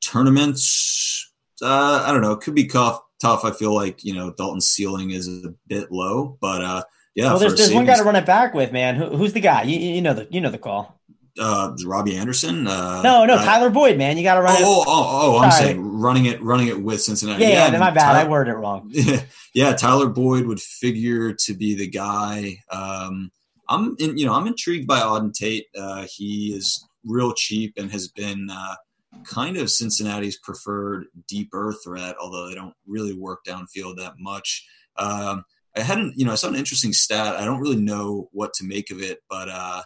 Speaker 2: tournaments. Uh, I don't know. It could be tough. Tough. I feel like you know Dalton's ceiling is a bit low, but uh, yeah.
Speaker 1: Well, there's, there's one guy to run it back with, man. Who, who's the guy? You, you know the you know the call
Speaker 2: uh, Robby Anderson. Uh,
Speaker 1: no, no, Tyler Boyd, man. You got to run
Speaker 2: oh, it. Oh, oh, oh I'm saying running it, running it with Cincinnati.
Speaker 1: Yeah, yeah, yeah my bad. Tyler, I worded it wrong.
Speaker 2: yeah, Tyler Boyd would figure to be the guy. Um, I'm, in, you know, I'm intrigued by Auden Tate. Uh, he is real cheap and has been uh, kind of Cincinnati's preferred deeper threat, although they don't really work downfield that much. Um, I hadn't, you know, I saw an interesting stat. I don't really know what to make of it, but uh,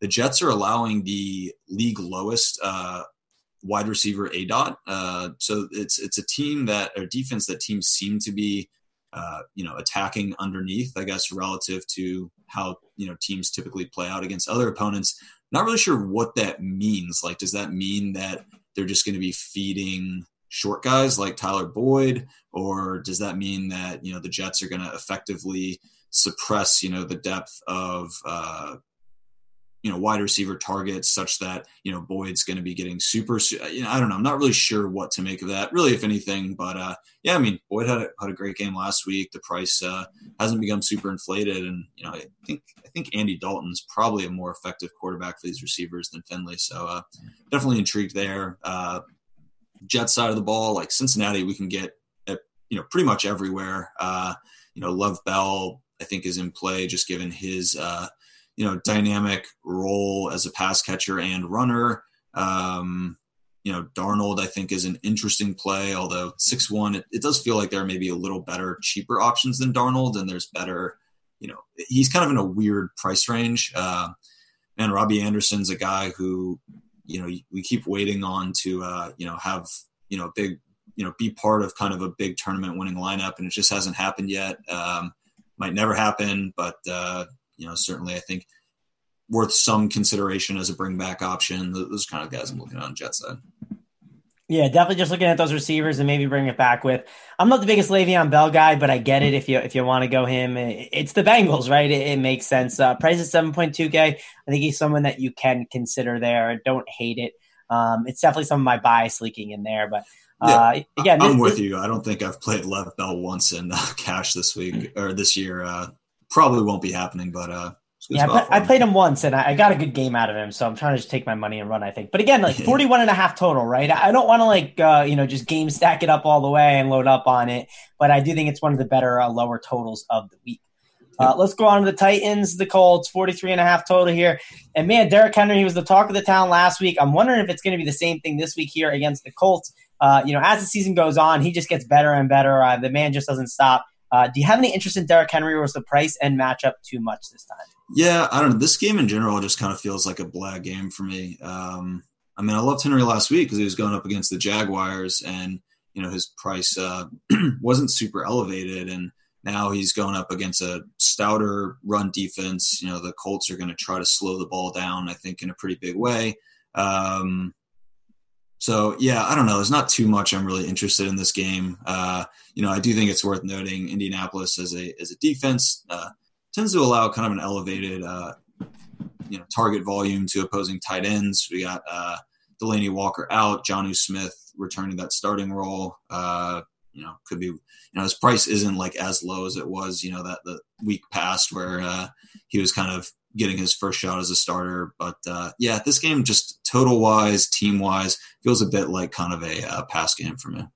Speaker 2: the Jets are allowing the league lowest uh, wide receiver a dot. Uh, so it's it's a team that or defense that teams seem to be uh, you know attacking underneath. I guess relative to how you know teams typically play out against other opponents. Not really sure what that means. Like, does that mean that they're just going to be feeding short guys like Tyler Boyd, or does that mean that you know the Jets are going to effectively suppress you know the depth of uh, you know wide receiver targets such that you know Boyd's going to be getting super. You know, I don't know. I'm not really sure what to make of that, really, if anything. But uh, yeah, I mean, Boyd had a, had a great game last week. The price uh, hasn't become super inflated, and you know, I think I think Andy Dalton's probably a more effective quarterback for these receivers than Finley. So uh, definitely intrigued there. Uh, Jet side of the ball, like Cincinnati, we can get at you know pretty much everywhere. Uh, you know, Lev Bell, I think, is in play just given his uh, you know dynamic role as a pass catcher and runner. Um, you know, Darnold I think is an interesting play, although six one it, it does feel like there may be a little better, cheaper options than Darnold, and there's better. You know, he's kind of in a weird price range. Uh, and Robbie Anderson's a guy who, you know, we keep waiting on to, uh, you know, have you know big, you know, be part of kind of a big tournament winning lineup, and it just hasn't happened yet. Um, might never happen, but uh, you know, certainly I think worth some consideration as a bring back option. Those kind of guys I'm looking at on jet side.
Speaker 1: Yeah, definitely just looking at those receivers and maybe bring it back with. I'm not the biggest Le'Veon Bell guy, but I get it if you if you want to go him. It's the Bengals, right? It, it makes sense. Uh, price is 7.2k. I think he's someone that you can consider there. Don't hate it. Um, it's definitely some of my bias leaking in there, but uh, yeah, again,
Speaker 2: I'm this, with you. I don't think I've played Lev Bell once in uh, cash this week or this year. Uh, probably won't be happening, but uh,
Speaker 1: yeah, I, I, played him once and I, I, got a good game out of him. So I'm trying to just take my money and run, I think. But again, like 41 and a half total, right? I don't want to like, uh, you know, just game stack it up all the way and load up on it. But I do think it's one of the better uh, lower totals of the week. Uh, let's go on to the Titans, the Colts, 43 and a half total here. And man, Derrick Henry, he was the talk of the town last week. I'm wondering if it's going to be the same thing this week here against the Colts. Uh, you know, as the season goes on, he just gets better and better. Uh, the man just doesn't stop. Uh, do you have any interest in Derrick Henry, or was the price and matchup too much this time?
Speaker 2: Yeah, I don't know. This game in general just kind of feels like a blag game for me. Um, I mean, I loved Henry last week because he was going up against the Jaguars, and you know his price uh, wasn't super elevated, and now he's going up against a stouter run defense. You know, the Colts are going to try to slow the ball down, I think, in a pretty big way. Um, so yeah, I don't know. There's not too much I'm really interested in this game. Uh, you know, I do think it's worth noting Indianapolis as a as a defense uh, tends to allow kind of an elevated uh, you know target volume to opposing tight ends. We got uh, Delanie Walker out, Jonnu Smith returning that starting role. Uh, you know, could be you know his price isn't like as low as it was you know that the week past where uh, he was kind of getting his first shot as a starter. But uh, yeah, this game just total wise, team wise, feels a bit like kind of a uh, pass game for me.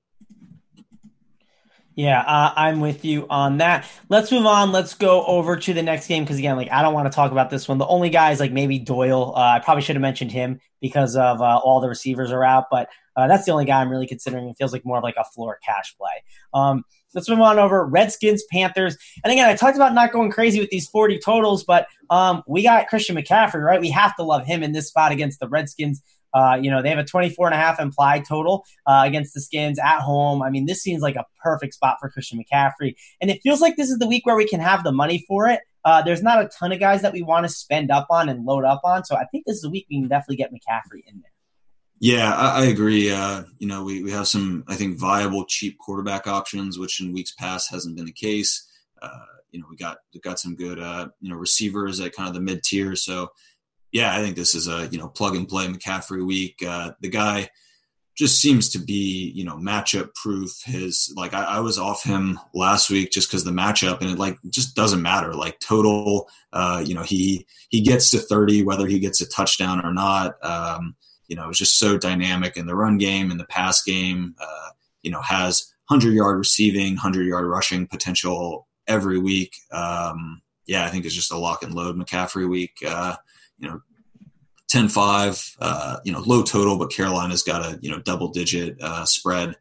Speaker 1: Yeah, uh, I'm with you on that. Let's move on. Let's go over to the next game because again, like I don't want to talk about this one. The only guy is like maybe Doyle. Uh, I probably should have mentioned him because of uh, all the receivers are out, but uh, that's the only guy I'm really considering. It feels like more of like a floor cash play. Um, let's move on over Redskins, Panthers, and again, I talked about not going crazy with these 40 totals, but um, we got Christian McCaffrey, right? We have to love him in this spot against the Redskins. Uh, you know, they have a 24 and a half implied total uh, against the Skins at home. I mean, this seems like a perfect spot for Christian McCaffrey. And it feels like this is the week where we can have the money for it. Uh, there's not a ton of guys that we want to spend up on and load up on. So I think this is a week we can definitely get McCaffrey in there.
Speaker 2: Yeah, I, I agree. Uh, you know, we, we have some, I think, viable cheap quarterback options, which in weeks past hasn't been the case. Uh, you know, we got we got some good, uh, you know, receivers at kind of the mid tier. So yeah, I think this is a you know plug and play McCaffrey week. Uh, the guy just seems to be you know matchup proof. His like I, I was off him last week just because the matchup, and it like just doesn't matter. Like total, uh, you know he he gets to thirty whether he gets a touchdown or not. Um, you know, it's just so dynamic in the run game and the pass game. Uh, you know, has hundred yard receiving, hundred yard rushing potential every week. Um, yeah, I think it's just a lock and load McCaffrey week. Uh, you know, 10-5, uh, you know, low total, but Carolina's got a, you know, double digit uh, spread.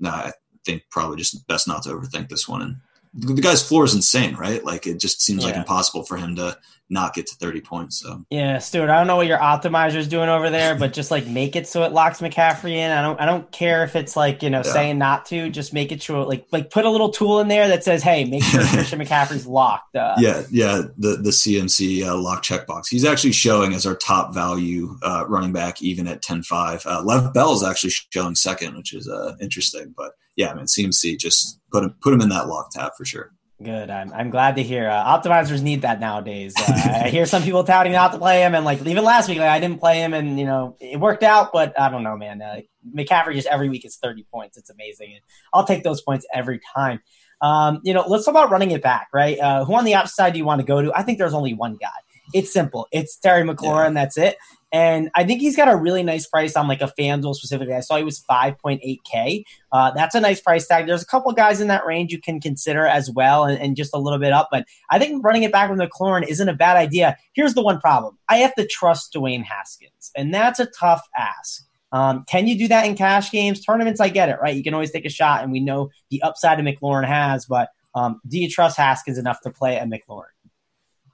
Speaker 2: Nah, I think probably just best not to overthink this one. And the guy's floor is insane, right? Like it just seems yeah. like impossible for him to not get to 30 points. So
Speaker 1: yeah, Stewart, I don't know what your optimizer is doing over there, but just like make it so it locks McCaffrey in. I don't, I don't care if it's like, you know, yeah. saying not to just make it sure like, like put a little tool in there that says, Hey, make sure Christian McCaffrey's locked.
Speaker 2: Uh, yeah. Yeah. The, the CMC uh, lock checkbox. He's actually showing as our top value uh, running back, even at 10, 5, uh, Lev Bell is actually showing second, which is uh, interesting, but yeah, I mean, CMC just put him, put him in that lock tab for sure.
Speaker 1: Good. I'm, I'm glad to hear. Uh, optimizers need that nowadays. Uh, I hear some people touting not to play him, and like even last week, like I didn't play him, and you know it worked out, but I don't know, man. Uh, McCaffrey just every week is 30 points. It's amazing, and I'll take those points every time. Um, you know, let's talk about running it back, right? Uh, who on the outside do you want to go to? I think there's only one guy. It's simple. It's Terry McLaurin. Yeah. That's it. And I think he's got a really nice price on like a FanDuel specifically. I saw he was 5.8K. Uh, that's a nice price tag. There's a couple guys in that range you can consider as well and, and, just a little bit up. But I think running it back with McLaurin isn't a bad idea. Here's the one problem I have to trust Dwayne Haskins, and that's a tough ask. Um, can you do that in cash games? Tournaments, I get it, right? You can always take a shot, and we know the upside of McLaurin has, but um, do you trust Haskins enough to play a McLaurin?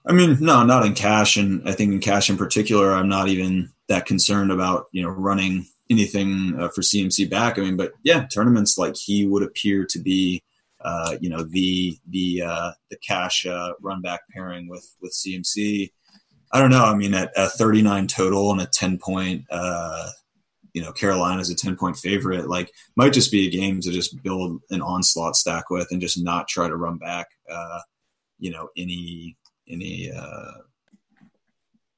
Speaker 2: I mean, no, not in cash, and I think in cash in particular, I'm not even that concerned about you know running anything uh, for CMC back. I mean, but yeah, tournaments like he would appear to be, uh, you know, the the uh, the cash uh, run back pairing with with CMC. I don't know. I mean, at, at 39 total and a 10 point, uh, you know, Carolina's a 10 point favorite. Like, might just be a game to just build an onslaught stack with and just not try to run back, uh, you know, any any uh,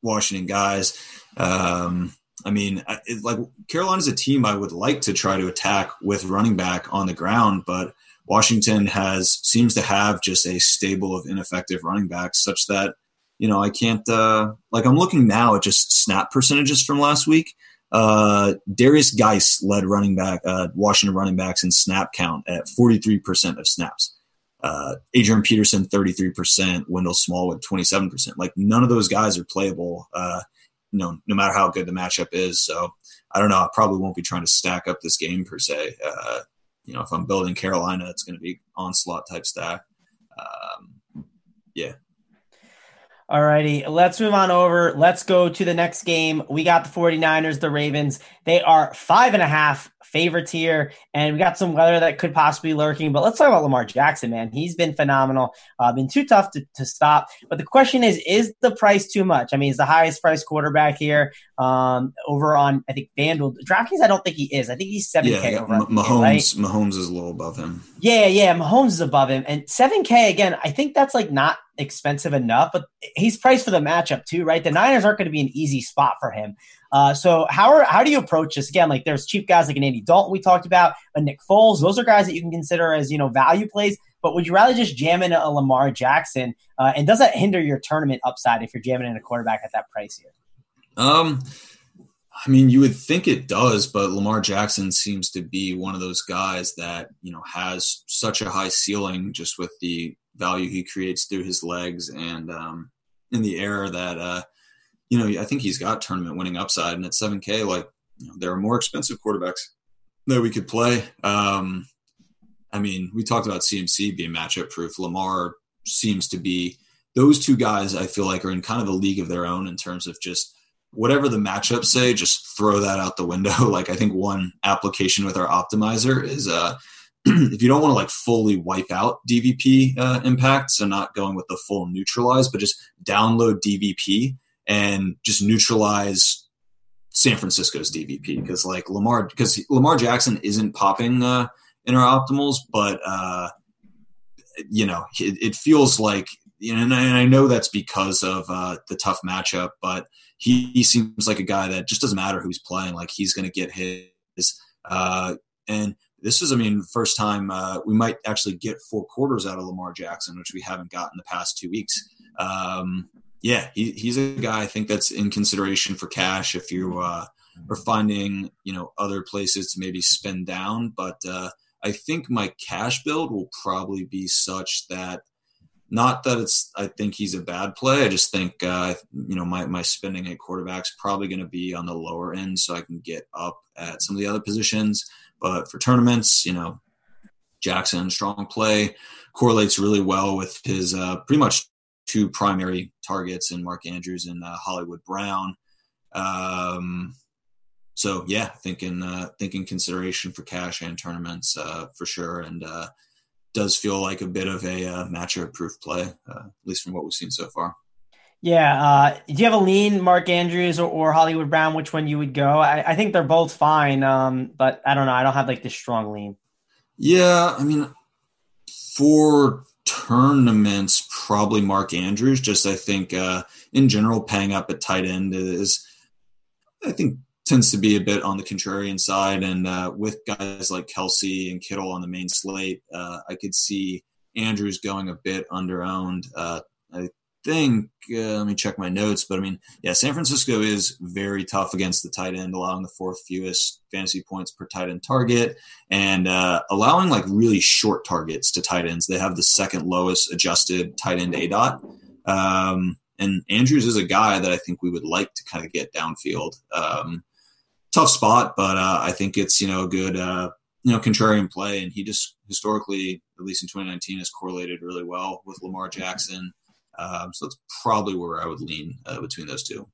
Speaker 2: Washington guys. Um, I mean, it, like Carolina's a team I would like to try to attack with running back on the ground, but Washington has seems to have just a stable of ineffective running backs, such that you know I can't. Uh, like I'm looking now at just snap percentages from last week. Uh, Derrius Guice led running back uh, Washington running backs in snap count at 43% of snaps. Uh, Adrian Peterson, 33%, Wendell Smallwood, 27%. Like none of those guys are playable, uh, you know, no matter how good the matchup is. So I don't know. I probably won't be trying to stack up this game per se. Uh, you know, if I'm building Carolina, it's going to be onslaught type stack. Um, yeah.
Speaker 1: All righty, let's move on over. Let's go to the next game. We got the 49ers, the Ravens. They are five and a half favorites here, and we got some weather that could possibly be lurking. But let's talk about Lamar Jackson, man. He's been phenomenal, uh, been too tough to, to stop. But the question is, is the price too much? I mean, he's the highest priced quarterback here um, over on, I think, FanDuel. DraftKings, I don't think he is. I think he's 7K
Speaker 2: yeah,
Speaker 1: over.
Speaker 2: M- Mahomes, right? Mahomes is a little above him.
Speaker 1: Yeah, yeah, Mahomes is above him. And 7K, again, I think that's like not expensive enough, but he's priced for the matchup too, right? The Niners aren't going to be an easy spot for him. Uh, so how are, how do you approach this again? Like there's cheap guys like an Andy Dalton we talked about, a Nick Foles. Those are guys that you can consider as you know value plays. But would you rather just jam in a Lamar Jackson? Uh, and does that hinder your tournament upside if you're jamming in a quarterback at that price here?
Speaker 2: Um, I mean, you would think it does, but Lamar Jackson seems to be one of those guys that you know has such a high ceiling just with the value he creates through his legs and um, in the air that uh, you know I think he's got tournament winning upside. And at 7K, like you know, there are more expensive quarterbacks that we could play. Um, I mean, we talked about CMC being matchup proof. Lamar seems to be those two guys. I feel like are in kind of a league of their own in terms of just whatever the matchups say, just throw that out the window. like I think one application with our optimizer is uh, if you don't want to like fully wipe out DVP uh, impact, so not going with the full neutralize, but just download DVP and just neutralize San Francisco's DVP because like Lamar because Lamar Jackson isn't popping uh, in our optimals, but uh, you know it, it feels like you know, and I, and I know that's because of uh, the tough matchup, but he, he, seems like a guy that just doesn't matter who's playing, like he's going to get his. Uh, and this is, I mean, first time uh, we might actually get four quarters out of Lamar Jackson, which we haven't gotten the past two weeks. Um, yeah, he, he's a guy I think that's in consideration for cash if you uh, are finding you know other places to maybe spend down. But uh, I think my cash build will probably be such that not that it's I think he's a bad play. I just think uh, you know my my spending at quarterback's probably going to be on the lower end, so I can get up at some of the other positions. But for tournaments, you know, Jackson strong play correlates really well with his uh, pretty much two primary targets in Mark Andrews and uh, Hollywood Brown. Um, so yeah, thinking uh, thinking consideration for cash and tournaments uh, for sure, and uh, does feel like a bit of a uh, matchup proof play, uh, at least from what we've seen so far.
Speaker 1: Yeah. Uh, do you have a lean, Mark Andrews or, or Hollywood Brown? Which one you would go? I, I think they're both fine, um, but I don't know. I don't have like this strong lean.
Speaker 2: Yeah, I mean, for tournaments, probably Mark Andrews. Just I think uh, in general, paying up at tight end is, I think, tends to be a bit on the contrarian side. And uh, with guys like Kelce and Kittle on the main slate, uh, I could see Andrews going a bit under owned. Uh, I think, uh, let me check my notes, but I mean, yeah, San Francisco is very tough against the tight end, allowing the fourth fewest fantasy points per tight end target and uh, allowing like really short targets to tight ends. They have the second lowest adjusted tight end A dot. Um, and Andrews is a guy that I think we would like to kind of get downfield. Um, tough spot, but uh, I think it's you know a good uh, you know contrarian play, and he just historically, at least in 2019, has correlated really well with Lamar Jackson. Um, so that's probably where I would lean uh, between those two.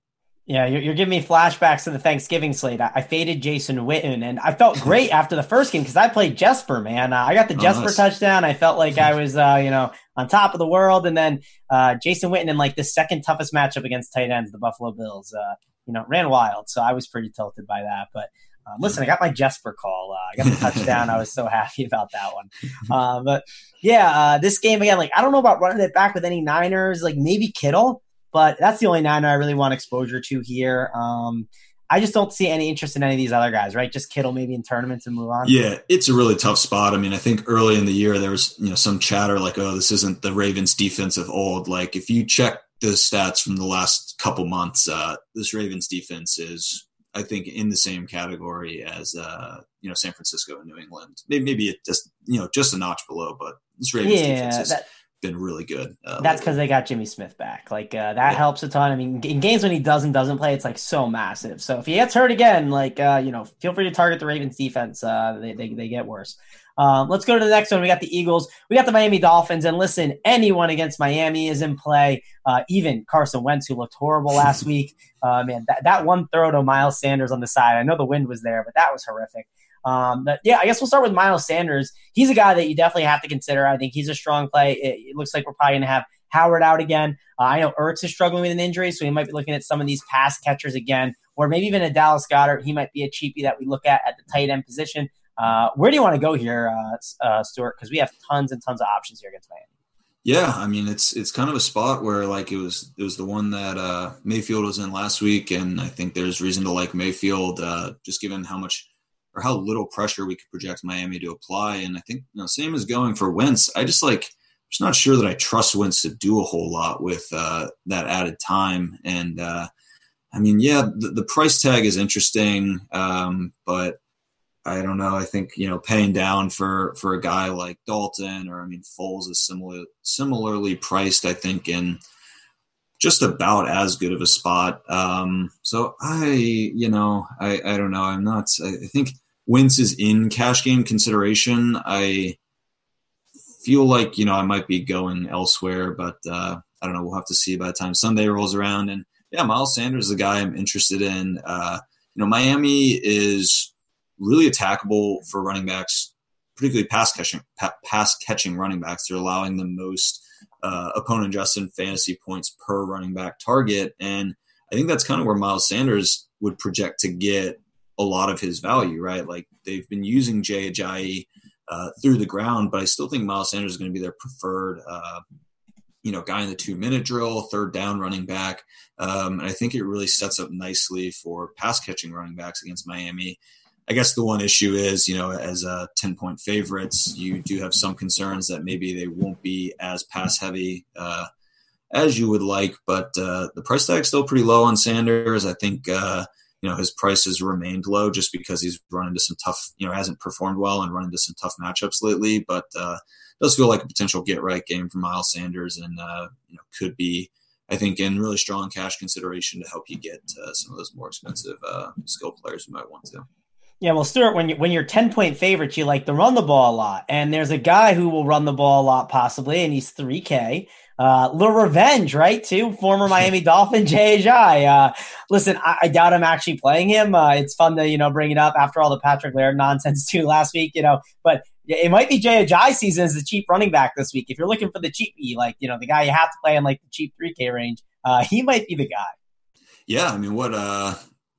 Speaker 1: Yeah, you're, you're, giving me flashbacks to the Thanksgiving slate. I, I faded Jason Witten, and I felt great after the first game because I played Jesper. Man, uh, I got the oh, Jesper nice. touchdown. I felt like I was, uh, you know, on top of the world. And then uh, Jason Witten in like the second toughest matchup against tight ends, the Buffalo Bills. Uh, you know, ran wild. So I was pretty tilted by that. But um, listen, I got my Jesper call. Uh, I got the touchdown. I was so happy about that one. Uh, but yeah, uh, this game again, like I don't know about running it back with any Niners, like maybe Kittle, but that's the only Niner I really want exposure to here. Um, I just don't see any interest in any of these other guys, right? Just Kittle maybe in tournaments and move on.
Speaker 2: Yeah, it's a really tough spot. I mean, I think early in the year there was you know some chatter like, oh, this isn't the Ravens defense of old. Like if you check the stats from the last couple months, uh, this Ravens defense is, I think, in the same category as uh, you know San Francisco and New England. Maybe, maybe it just you know just a notch below, but this Ravens yeah, defense has that, been really good.
Speaker 1: Uh, that's because they got Jimmy Smith back. Like uh, that yeah. helps a ton. I mean, in games when he doesn't doesn't play, it's like so massive. So if he gets hurt again, like uh, you know, feel free to target the Ravens defense. Uh, they, they they get worse. Um, let's go to the next one. We got the Eagles. We got the Miami Dolphins. And listen, anyone against Miami is in play. Uh, even Carson Wentz, who looked horrible last week. Uh, man, that, that one throw to Miles Sanders on the side. I know the wind was there, but that was horrific. Um, but yeah, I guess we'll start with Miles Sanders. He's a guy that you definitely have to consider. I think he's a strong play. It, it looks like we're probably going to have Howard out again. Uh, I know Ertz is struggling with an injury, so we might be looking at some of these pass catchers again, or maybe even a Dallas Goedert. He might be a cheapie that we look at at the tight end position. Uh, where do you want to go here, uh, uh, Stewart? Because we have tons and tons of options here against Miami.
Speaker 2: Yeah, I mean it's it's kind of a spot where like it was it was the one that uh, Mayfield was in last week, and I think there's reason to like Mayfield uh, just given how much or how little pressure we could project Miami to apply. And I think you know, same as going for Wentz. I just like I'm just not sure that I trust Wentz to do a whole lot with uh, that added time. And uh, I mean, yeah, the, the price tag is interesting, um, but I don't know. I think you know paying down for for a guy like Dalton or I mean Foles is similar similarly priced. I think in just about as good of a spot. Um, so I, you know, I I don't know. I'm not. I think Wentz is in cash game consideration. I feel like you know I might be going elsewhere, but uh, I don't know. We'll have to see by the time Sunday rolls around. And yeah, Miles Sanders is a guy I'm interested in. Uh, you know, Miami is really attackable for running backs, particularly pass catching pass catching running backs. They're allowing the most uh, opponent adjusted fantasy points per running back target, and I think that's kind of where Miles Sanders would project to get a lot of his value. Right, like they've been using Jay Ajayi uh, through the ground, but I still think Miles Sanders is going to be their preferred. Uh, you know, guy in the two minute drill, third down running back. Um, and I think it really sets up nicely for pass catching running backs against Miami. I guess the one issue is, you know, as a 10 point favorites, you do have some concerns that maybe they won't be as pass heavy uh, as you would like, but uh, the price tag is still pretty low on Sanders. I think, uh, you know, his price has remained low just because he's run into some tough, you know, hasn't performed well and run into some tough matchups lately, but uh, does feel like a potential get right game for Miles Sanders and, uh, you know, could be. I think in really strong cash consideration to help you get uh, some of those more expensive uh, skill players you might want to.
Speaker 1: Yeah, well, Stewart, when you when you're ten point favorites, you like to run the ball a lot, and there's a guy who will run the ball a lot possibly, and he's three K. Uh, little revenge, right? Too former Miami Dolphin Jay Ajayi. Uh, listen, I, I, doubt I'm actually playing him. Uh, it's fun to you know bring it up after all the Patrick Laird nonsense too last week, you know. But it might be Jay Ajayi season as the cheap running back this week. If you're looking for the cheap, like you know the guy you have to play in like the cheap three K range, uh, he might be the guy.
Speaker 2: Yeah, I mean, what uh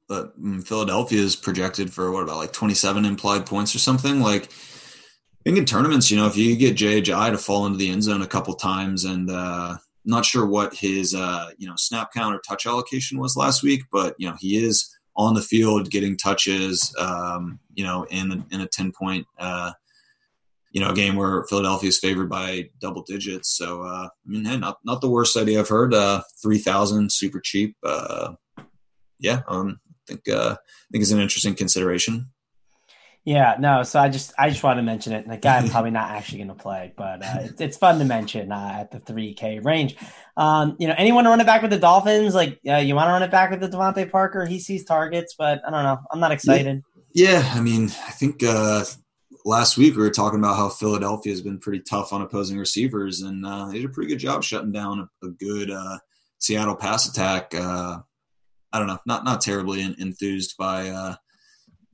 Speaker 2: but mm, Philadelphia is projected for what about like 27 implied points or something. Like, I think in tournaments, you know, if you get JJ to fall into the end zone a couple times, and uh, not sure what his uh, you know snap count or touch allocation was last week, but you know he is on the field getting touches. Um, you know, in in a 10 point. Uh, you know, game where Philadelphia is favored by double digits. So, uh, I mean, hey, not not the worst idea I've heard. Uh, Three thousand, super cheap. Uh, yeah, um, think uh, I think is an interesting consideration.
Speaker 1: Yeah, no. So I just I just want to mention it. And The guy I'm probably not actually going to play, but uh, it's, it's fun to mention uh, at the three K range. Um, you know, anyone to run it back with the Dolphins? Like, uh, you want to run it back with the DeVante Parker? He sees targets, but I don't know. I'm not excited.
Speaker 2: Yeah, yeah I mean, I think uh, last week we were talking about how Philadelphia has been pretty tough on opposing receivers, and uh, they did a pretty good job shutting down a, a good uh, Seattle pass attack. Uh, I don't know, not not terribly enthused by uh,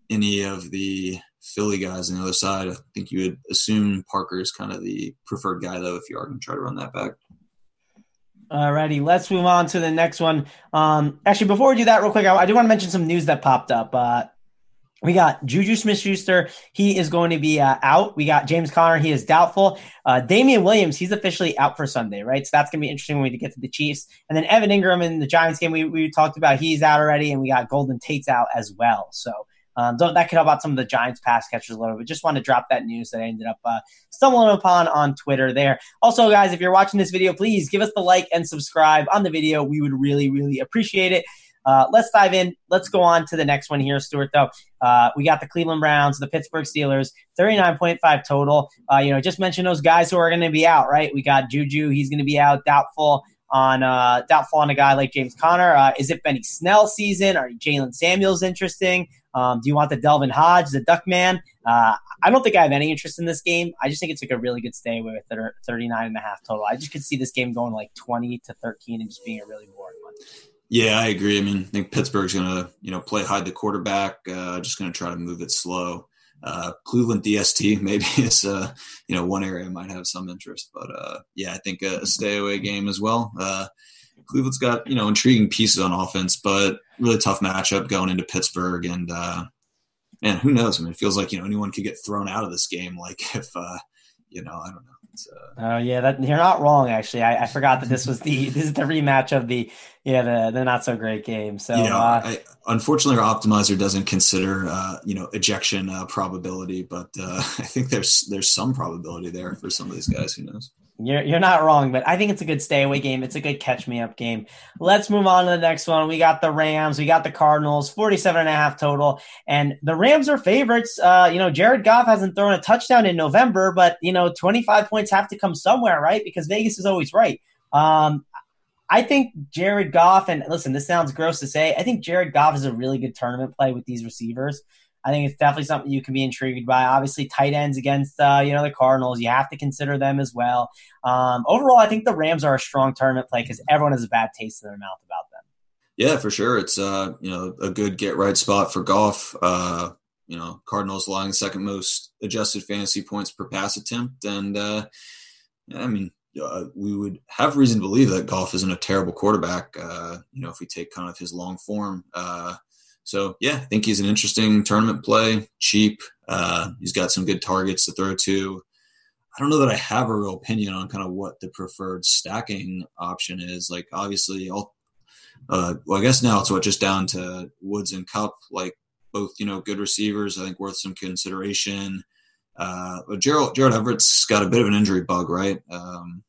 Speaker 2: any of the Philly guys on the other side. I think you would assume Parker is kind of the preferred guy, though, if you are going to try to run that back.
Speaker 1: Alrighty, let's move on to the next one. Um, actually, before we do that, real quick, I, I do want to mention some news that popped up. Uh, we got Juju Smith Schuster. He is going to be uh, out. We got James Conner. He is doubtful. Uh, Damien Williams, he's officially out for Sunday, right? So that's going to be interesting when we get to the Chiefs. And then Evan Engram in the Giants game, we, we talked about, he's out already. And we got Golden Tate's out as well. So um, that could help out some of the Giants pass catchers a little bit. Just want to drop that news that I ended up uh, stumbling upon on Twitter there. Also, guys, if you're watching this video, please give us the like and subscribe on the video. We would really, really appreciate it. Uh, let's dive in. Let's go on to the next one here, Stewart. Though uh, we got the Cleveland Browns, the Pittsburgh Steelers, thirty nine point five total. Uh, you know, just mention those guys who are going to be out. Right, we got Juju. He's going to be out. Doubtful on uh, doubtful on a guy like James Conner. Uh, is it Benny Snell season? Are Jaylen Samuels interesting? Um, do you want the Devlin Hodge, the Duck Man? Uh, I don't think I have any interest in this game. I just think it's like a really good stay with 39 and a half total. I just could see this game going like 20 to 13 and just being a really boring one.
Speaker 2: Yeah, I agree. I mean, I think Pittsburgh's going to, you know, play hide the quarterback, uh, just going to try to move it slow. Uh, Cleveland DST maybe is, uh, you know, one area might have some interest, but uh, yeah, I think a, stay away game as well. Uh, Cleveland's got, you know, intriguing pieces on offense, but really tough matchup going into Pittsburgh. And, uh, man, who knows? I mean, it feels like, you know, anyone could get thrown out of this game. Like if, uh, you know, I don't know.
Speaker 1: Uh, oh yeah, that you're not wrong. Actually, I, I, forgot that this was the this is the rematch of the yeah the the not so great game. So
Speaker 2: you know, uh, I, unfortunately, our optimizer doesn't consider uh, you know ejection uh, probability, but uh, I think there's there's some probability there for some of these guys. Who knows?
Speaker 1: You're, you're not wrong, but I think it's a good stay away game. It's a good catch me up game. Let's move on to the next one. We got the Rams, we got the Cardinals, 47 and a half total. And the Rams are favorites. Uh, you know, Jared Goff hasn't thrown a touchdown in November, but, you know, 25 points have to come somewhere, right? Because Vegas is always right. Um, I think Jared Goff, and listen, this sounds gross to say, I think Jared Goff is a really good tournament play with these receivers. I think it's definitely something you can be intrigued by. Obviously, tight ends against uh, you know the Cardinals, you have to consider them as well. Um, overall, I think the Rams are a strong tournament play because everyone has a bad taste in their mouth about them.
Speaker 2: Yeah, for sure. It's uh, you know a good get right spot for Goff. Uh, you know, Cardinals allowing the second most adjusted fantasy points per pass attempt, and uh, I mean uh, we would have reason to believe that Goff isn't a terrible quarterback. Uh, you know, if we take kind of his long form. Uh, so yeah, I think he's an interesting tournament play, cheap. Uh, he's got some good targets to throw to. I don't know that I have a real opinion on kind of what the preferred stacking option is. Like obviously, I'll, uh, well, I guess now it's what just down to Woods and Kupp. like both you know good receivers. I think worth some consideration. Uh, but Gerald Gerald Everett's got a bit of an injury bug, right? Um,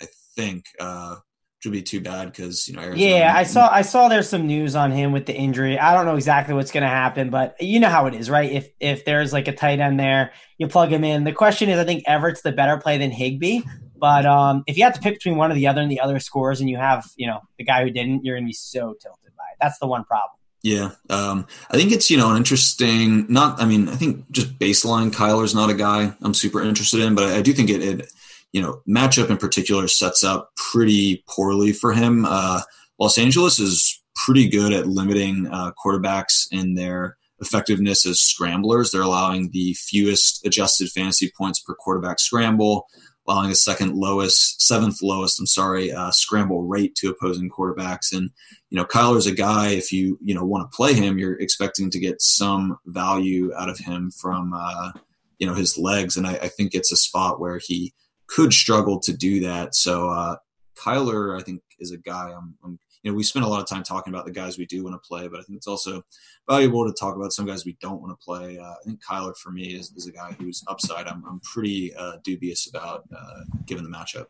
Speaker 2: I think. Uh, would be too bad because you know.
Speaker 1: Arizona yeah, I saw I saw there's some news on him with the injury. I don't know exactly what's going to happen, but you know how it is, right? If if there's like a tight end there, you plug him in. The question is, I think Everett's the better play than Higbee, But um, if you have to pick between one or the other and the other scores, and you have you know the guy who didn't, you're going to be so tilted by it. That's the one problem.
Speaker 2: Yeah, um, I think it's you know an interesting. Not, I mean, I think just baseline. Kyler's not a guy I'm super interested in, but I, I do think it, it you know, matchup in particular sets up pretty poorly for him. Uh, Los Angeles is pretty good at limiting uh, quarterbacks in their effectiveness as scramblers. They're allowing the fewest adjusted fantasy points per quarterback scramble, allowing the second lowest, seventh lowest, I'm sorry, uh, scramble rate to opposing quarterbacks. And, you know, Kyler's a guy, if you, you know, want to play him, you're expecting to get some value out of him from, uh, you know, his legs. And I, I think it's a spot where he, could struggle to do that. So uh, Kyler, I think, is a guy I'm, I'm, you know, we spend a lot of time talking about the guys we do want to play, but I think it's also valuable to talk about some guys we don't want to play. Uh, I think Kyler, for me, is, is a guy who's upside. I'm, I'm pretty uh, dubious about uh, given the matchup.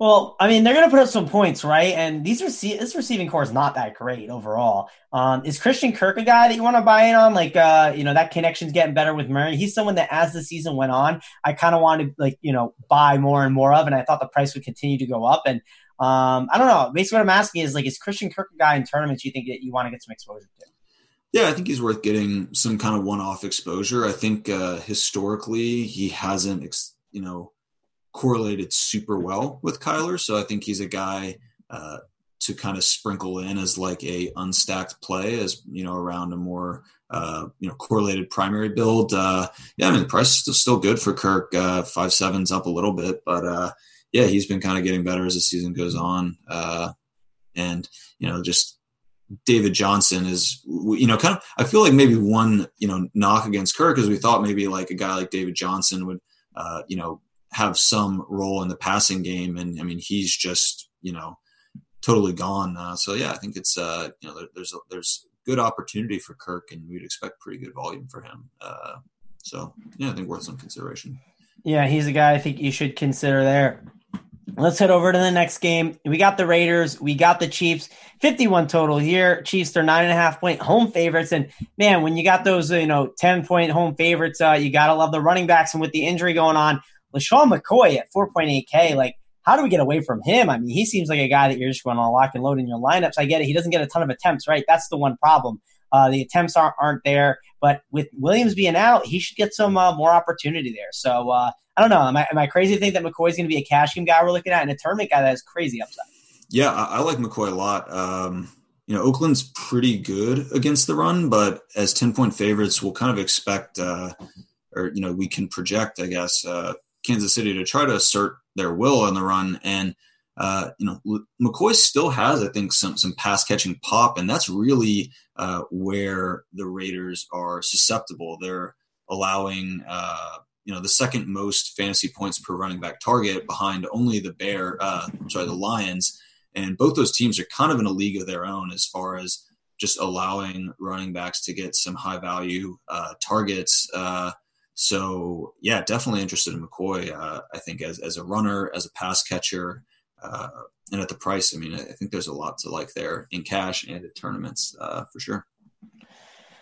Speaker 1: Well, I mean, they're going to put up some points, right? And these rece- this receiving corps is not that great overall. Um, is Christian Kirk a guy that you want to buy in on? Like, uh, you know, that connection's getting better with Murray. He's someone that, as the season went on, I kind of wanted, like, you know, buy more and more of, and I thought the price would continue to go up. And um, I don't know. Basically, what I'm asking is, like, is Christian Kirk a guy in tournaments you think that you want to get some exposure to?
Speaker 2: Yeah, I think he's worth getting some kind of one-off exposure. I think uh, historically he hasn't, you know correlated super well with Kyler. So I think he's a guy uh, to kind of sprinkle in as like a unstacked play as, you know, around a more, uh, you know, correlated primary build. Uh, yeah, I mean, the price is still good for Kirk. Uh, five sevens up a little bit, but uh, yeah, he's been kind of getting better as the season goes on. Uh, and, you know, just David Johnson is, you know, kind of, I feel like maybe one, you know, knock against Kirk is we thought maybe like a guy like David Johnson would, uh, you know, have some role in the passing game. And I mean, he's just you know totally gone. Uh, so yeah, I think it's uh, you know there, there's a, there's good opportunity for Kirk, and we'd expect pretty good volume for him. Uh, so yeah, I think worth some consideration.
Speaker 1: Yeah, he's a guy I think you should consider there. Let's head over to the next game. We got the Raiders. We got the Chiefs. 51 total here. Chiefs are nine and a half point home favorites. And man, when you got those, you know, 10 point home favorites, uh, you got to love the running backs. And with the injury going on, LeSean McCoy at 4.8K, like, how do we get away from him? I mean, he seems like a guy that you're just going to lock and load in your lineups. I get it. He doesn't get a ton of attempts, right? That's the one problem. Uh, the attempts aren't, aren't there. But with Williams being out, he should get some uh, more opportunity there. So uh, I don't know. Am I, am I crazy to think that McCoy's going to be a cash game guy we're looking at and a tournament guy that has crazy upside?
Speaker 2: Yeah, I, I like McCoy a lot. Um, you know, Oakland's pretty good against the run, but as 10 point favorites, we'll kind of expect, uh, or, you know, we can project, I guess, uh, Kansas City to try to assert their will on the run. And uh, you know, McCoy still has, I think, some some pass catching pop, and that's really uh, where the Raiders are susceptible. They're allowing, uh, you know, the second most fantasy points per running back target behind only the Bear, uh, sorry, the Lions, and both those teams are kind of in a league of their own as far as just allowing running backs to get some high value uh, targets. So yeah, definitely interested in McCoy. Uh, I think as as a runner, as a pass catcher, uh, and at the price, I mean, I think there's a lot to like there in cash and at tournaments uh, for sure.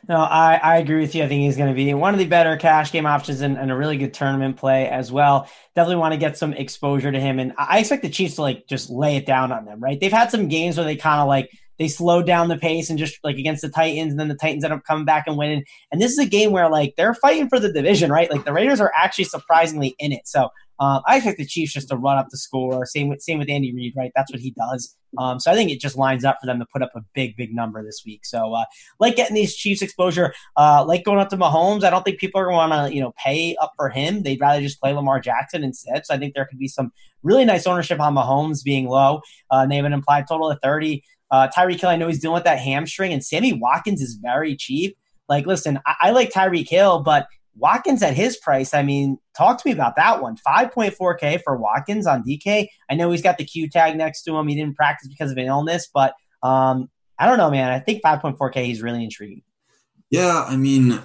Speaker 1: No, I, I agree with you. I think he's going to be one of the better cash game options and, and, a really good tournament play as well. Definitely want to get some exposure to him. And I expect the Chiefs to like just lay it down on them, right? They've had some games where they kind of like they slowed down the pace and just like against the Titans, and then the Titans end up coming back and winning. And this is a game where like they're fighting for the division, right? Like the Raiders are actually surprisingly in it. So um, I expect the Chiefs just to run up the score. Same with same with Andy Reid, right? That's what he does. Um, so I think it just lines up for them to put up a big, big number this week. So uh, like getting these Chiefs exposure, uh, like going up to Mahomes. I don't think people are going to want to you know pay up for him. They'd rather just play Lamar Jackson instead. So I think there could be some really nice ownership on Mahomes being low. Uh, they have an implied total of thirty. Uh, Tyreek Hill, I know he's dealing with that hamstring, and Sammy Watkins is very cheap. Like, listen, I, I like Tyreek Hill, but Watkins at his price, I mean, talk to me about that one. 5.4K for Watkins on DK. I know he's got the Q tag next to him. He didn't practice because of an illness, but um, I don't know, man. I think 5.4K, he's really intriguing.
Speaker 2: Yeah, I mean,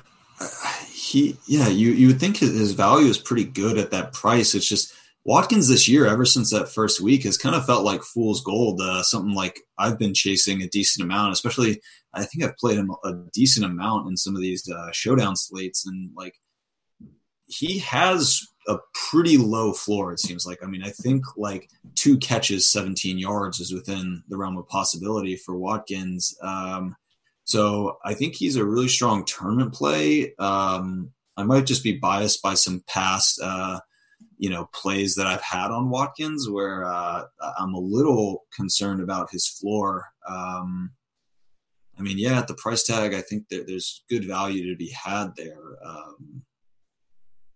Speaker 2: he, yeah, you, you would think his value is pretty good at that price. It's just Watkins this year, ever since that first week, has kind of felt like fool's gold. Uh, something like I've been chasing a decent amount, especially I think I've played him a decent amount in some of these uh, showdown slates, and like he has a pretty low floor. It seems like. I mean, I think like two catches, 17 yards is within the realm of possibility for Watkins. Um, so I think he's a really strong tournament play. Um, I might just be biased by some past. Uh, you know plays that I've had on Watkins where uh, I'm a little concerned about his floor. Um, I mean, yeah, at the price tag, I think that there's good value to be had there. Um,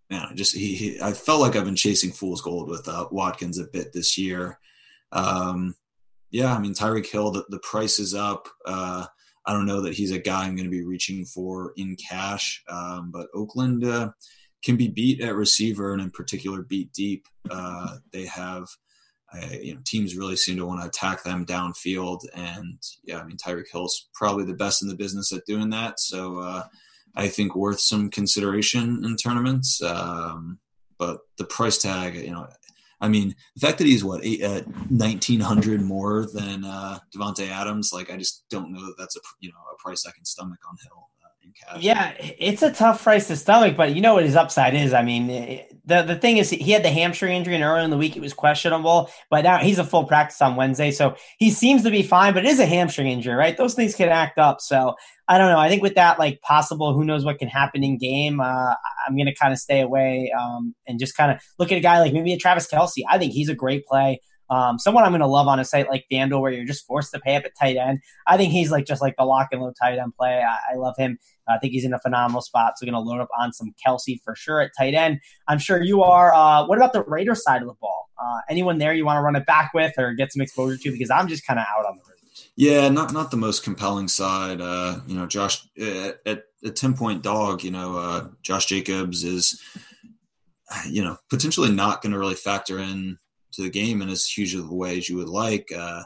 Speaker 2: man, I just he, he, I felt like I've been chasing fool's gold with uh, Watkins a bit this year. Um, yeah, I mean Tyreek Hill, the, the price is up. Uh, I don't know that he's a guy I'm going to be reaching for in cash, um, but Oakland. Uh, can be beat at receiver and in particular beat deep. Uh, they have, uh, you know, teams really seem to want to attack them downfield. And yeah, I mean, Tyreek Hill's probably the best in the business at doing that. So uh, I think worth some consideration in tournaments. Um, but the price tag, you know, I mean, the fact that he's what eight, uh, nineteen hundred more than uh, Davante Adams, like I just don't know that that's a you know a price I can stomach on Hill
Speaker 1: cash. Yeah, it's a tough price to stomach, but you know what his upside is. I mean, the the thing is, he had the hamstring injury, and early in the week it was questionable. But now he's a full practice on Wednesday, so he seems to be fine. But it is a hamstring injury, right? Those things can act up. So I don't know. I think with that, like possible, who knows what can happen in game. Uh, I'm to kind of stay away um, and just kind of look at a guy like maybe a Travis Kelce. I think he's a great play. Um, someone I'm going to love on a site like FanDuel where you're just forced to pay up at tight end. I think he's like just like the lock and load tight end play. I, I love him. I think he's in a phenomenal spot. So going to load up on some Kelce for sure at tight end. I'm sure you are. Uh, what about the Raiders side of the ball? Uh, anyone there you want to run it back with or get some exposure to? Because I'm just kind of out on the Raiders.
Speaker 2: Yeah, not not the most compelling side. Uh, you know, Josh uh, at a ten point dog. You know, uh, Josh Jacobs is you know potentially not going to really factor in to the game in as huge of a way as you would like. Uh,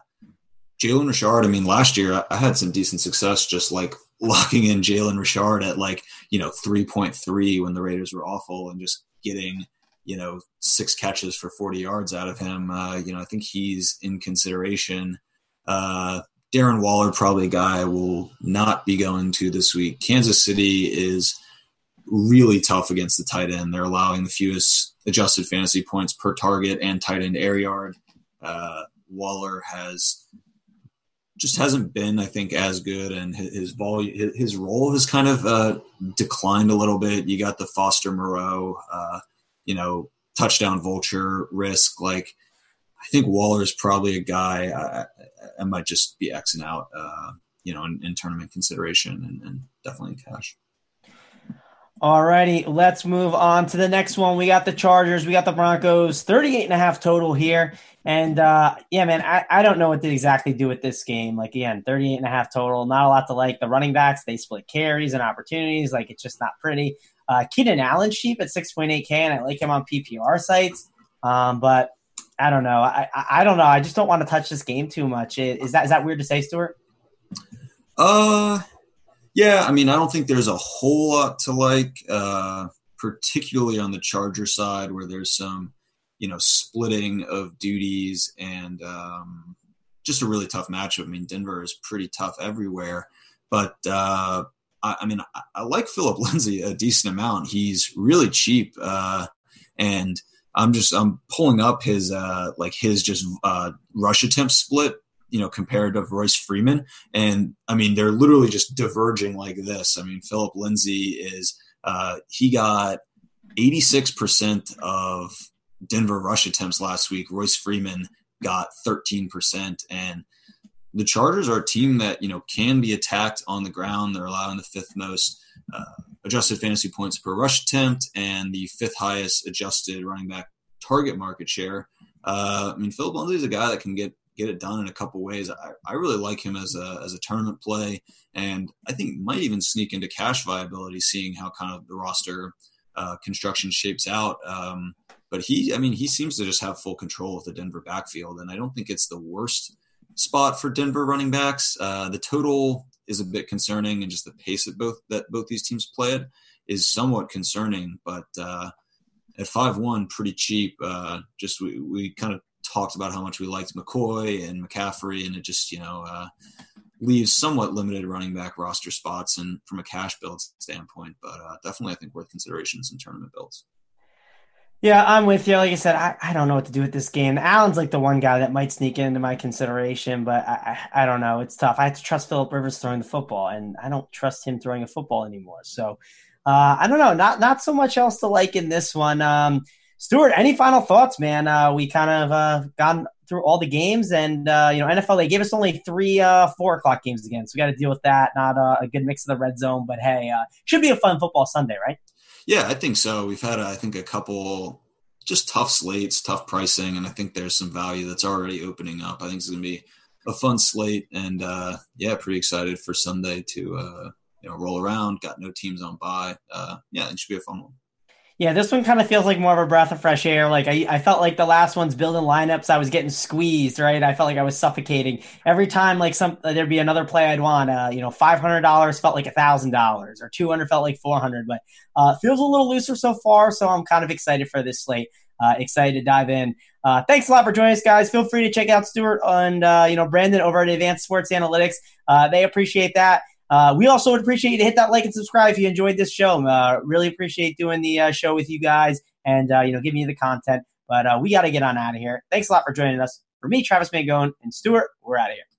Speaker 2: Jalen Richard, I mean, last year I, had some decent success just like locking in Jalen Richard at like, you know, 3.3 when the Raiders were awful and just getting, you know, six catches for 40 yards out of him. Uh, you know, I think he's in consideration. Uh, Darren Waller, probably a guy will not be going to this week. Kansas City is really tough against the tight end. They're allowing the fewest adjusted fantasy points per target and tight end air yard. Uh, Waller has just hasn't been, I think, as good, and his, his volume, his role has kind of uh, declined a little bit. You got the Foster Moreau, uh, you know, touchdown vulture risk. Like, I think Waller is probably a guy I, I might just be xing out, uh, you know, in, in tournament consideration and, and definitely in cash.
Speaker 1: All righty, let's move on to the next one. We got the Chargers, we got the Broncos, 38 and a half total here. And uh, yeah, man, I, I don't know what to exactly do with this game. Like, again, 38 and a half total, not a lot to like. The running backs, they split carries and opportunities. Like, it's just not pretty. Uh, Keenan Allen's cheap at 6.8K, and I like him on PPR sites. Um, but I don't know. I, I, I don't know. I just don't want to touch this game too much. Is that is that weird to say, Stewart?
Speaker 2: Uh, yeah, I mean, I don't think there's a whole lot to like. Uh, particularly on the Charger side where there's some, you know, splitting of duties and um, just a really tough matchup. I mean, Denver is pretty tough everywhere, but uh, I, I, mean, I, I, like Phillip Lindsay a decent amount. He's really cheap, uh, and I'm just I'm pulling up his uh, like his just uh, rush attempt split you know, compared to Royce Freeman. And I mean, they're literally just diverging like this. I mean, Phillip Lindsay is, uh, he got 86% of Denver rush attempts last week. Royce Freeman got 13%. And the Chargers are a team that, you know, can be attacked on the ground. They're allowing the fifth most uh, adjusted fantasy points per rush attempt and the fifth highest adjusted running back target market share. Uh, I mean, Phillip Lindsay is a guy that can get get it done in a couple ways. I, I really like him as a as a tournament play, and I think might even sneak into cash viability, seeing how kind of the roster uh, construction shapes out. Um, but he, I mean, he seems to just have full control of the Denver backfield, and I don't think it's the worst spot for Denver running backs. Uh, the total is a bit concerning, and just the pace at both that both these teams played is somewhat concerning. But uh, at five one, pretty cheap. Uh, just we, we kind of talked about how much we liked McCoy and McCaffrey, and it just you know uh, leaves somewhat limited running back roster spots and from a cash build standpoint. But uh, definitely, I think worth consideration in tournament builds.
Speaker 1: Yeah, I'm with you. Like I said, I, I don't know what to do with this game. Allen's like the one guy that might sneak into my consideration, but I, I, I don't know. It's tough. I have to trust Philip Rivers throwing the football, and I don't trust him throwing a football anymore. So uh, I don't know. Not not so much else to like in this one. Um, Stewart, any final thoughts, man? Uh, we kind of uh, gone through all the games, and uh, you know, NFL they gave us only three uh, four o'clock games again, so we got to deal with that. Not a good mix of the red zone, but hey, uh, should be a fun football Sunday, right?
Speaker 2: Yeah, I think so. We've had, I think, a couple just tough slates, tough pricing, and I think there's some value that's already opening up. I think it's going to be a fun slate, and uh, yeah, pretty excited for Sunday to uh, you know roll around. Got no teams on by. Yeah, it should be a fun one.
Speaker 1: Yeah, this one kind of feels like more of a breath of fresh air. Like I, I felt like the last one's building lineups, I was getting squeezed, right? I felt like I was suffocating every time. Like some there'd be another play I'd want. Uh, you know, five hundred dollars felt like a thousand dollars, or two hundred felt like four hundred. But uh, feels a little looser so far, so I'm kind of excited for this slate. Uh, excited to dive in. Uh, thanks a lot for joining us, guys. Feel free to check out Stewart and uh, you know Brandon over at Advanced Sports Analytics. Uh, they appreciate that. Uh, we also would appreciate you to hit that like and subscribe if you enjoyed this show. Uh, really appreciate doing the uh, show with you guys and uh, you know giving you the content. But uh, we got to get on out of here. Thanks a lot for joining us. For me, Travis Mangone and Stewart, we're out of here.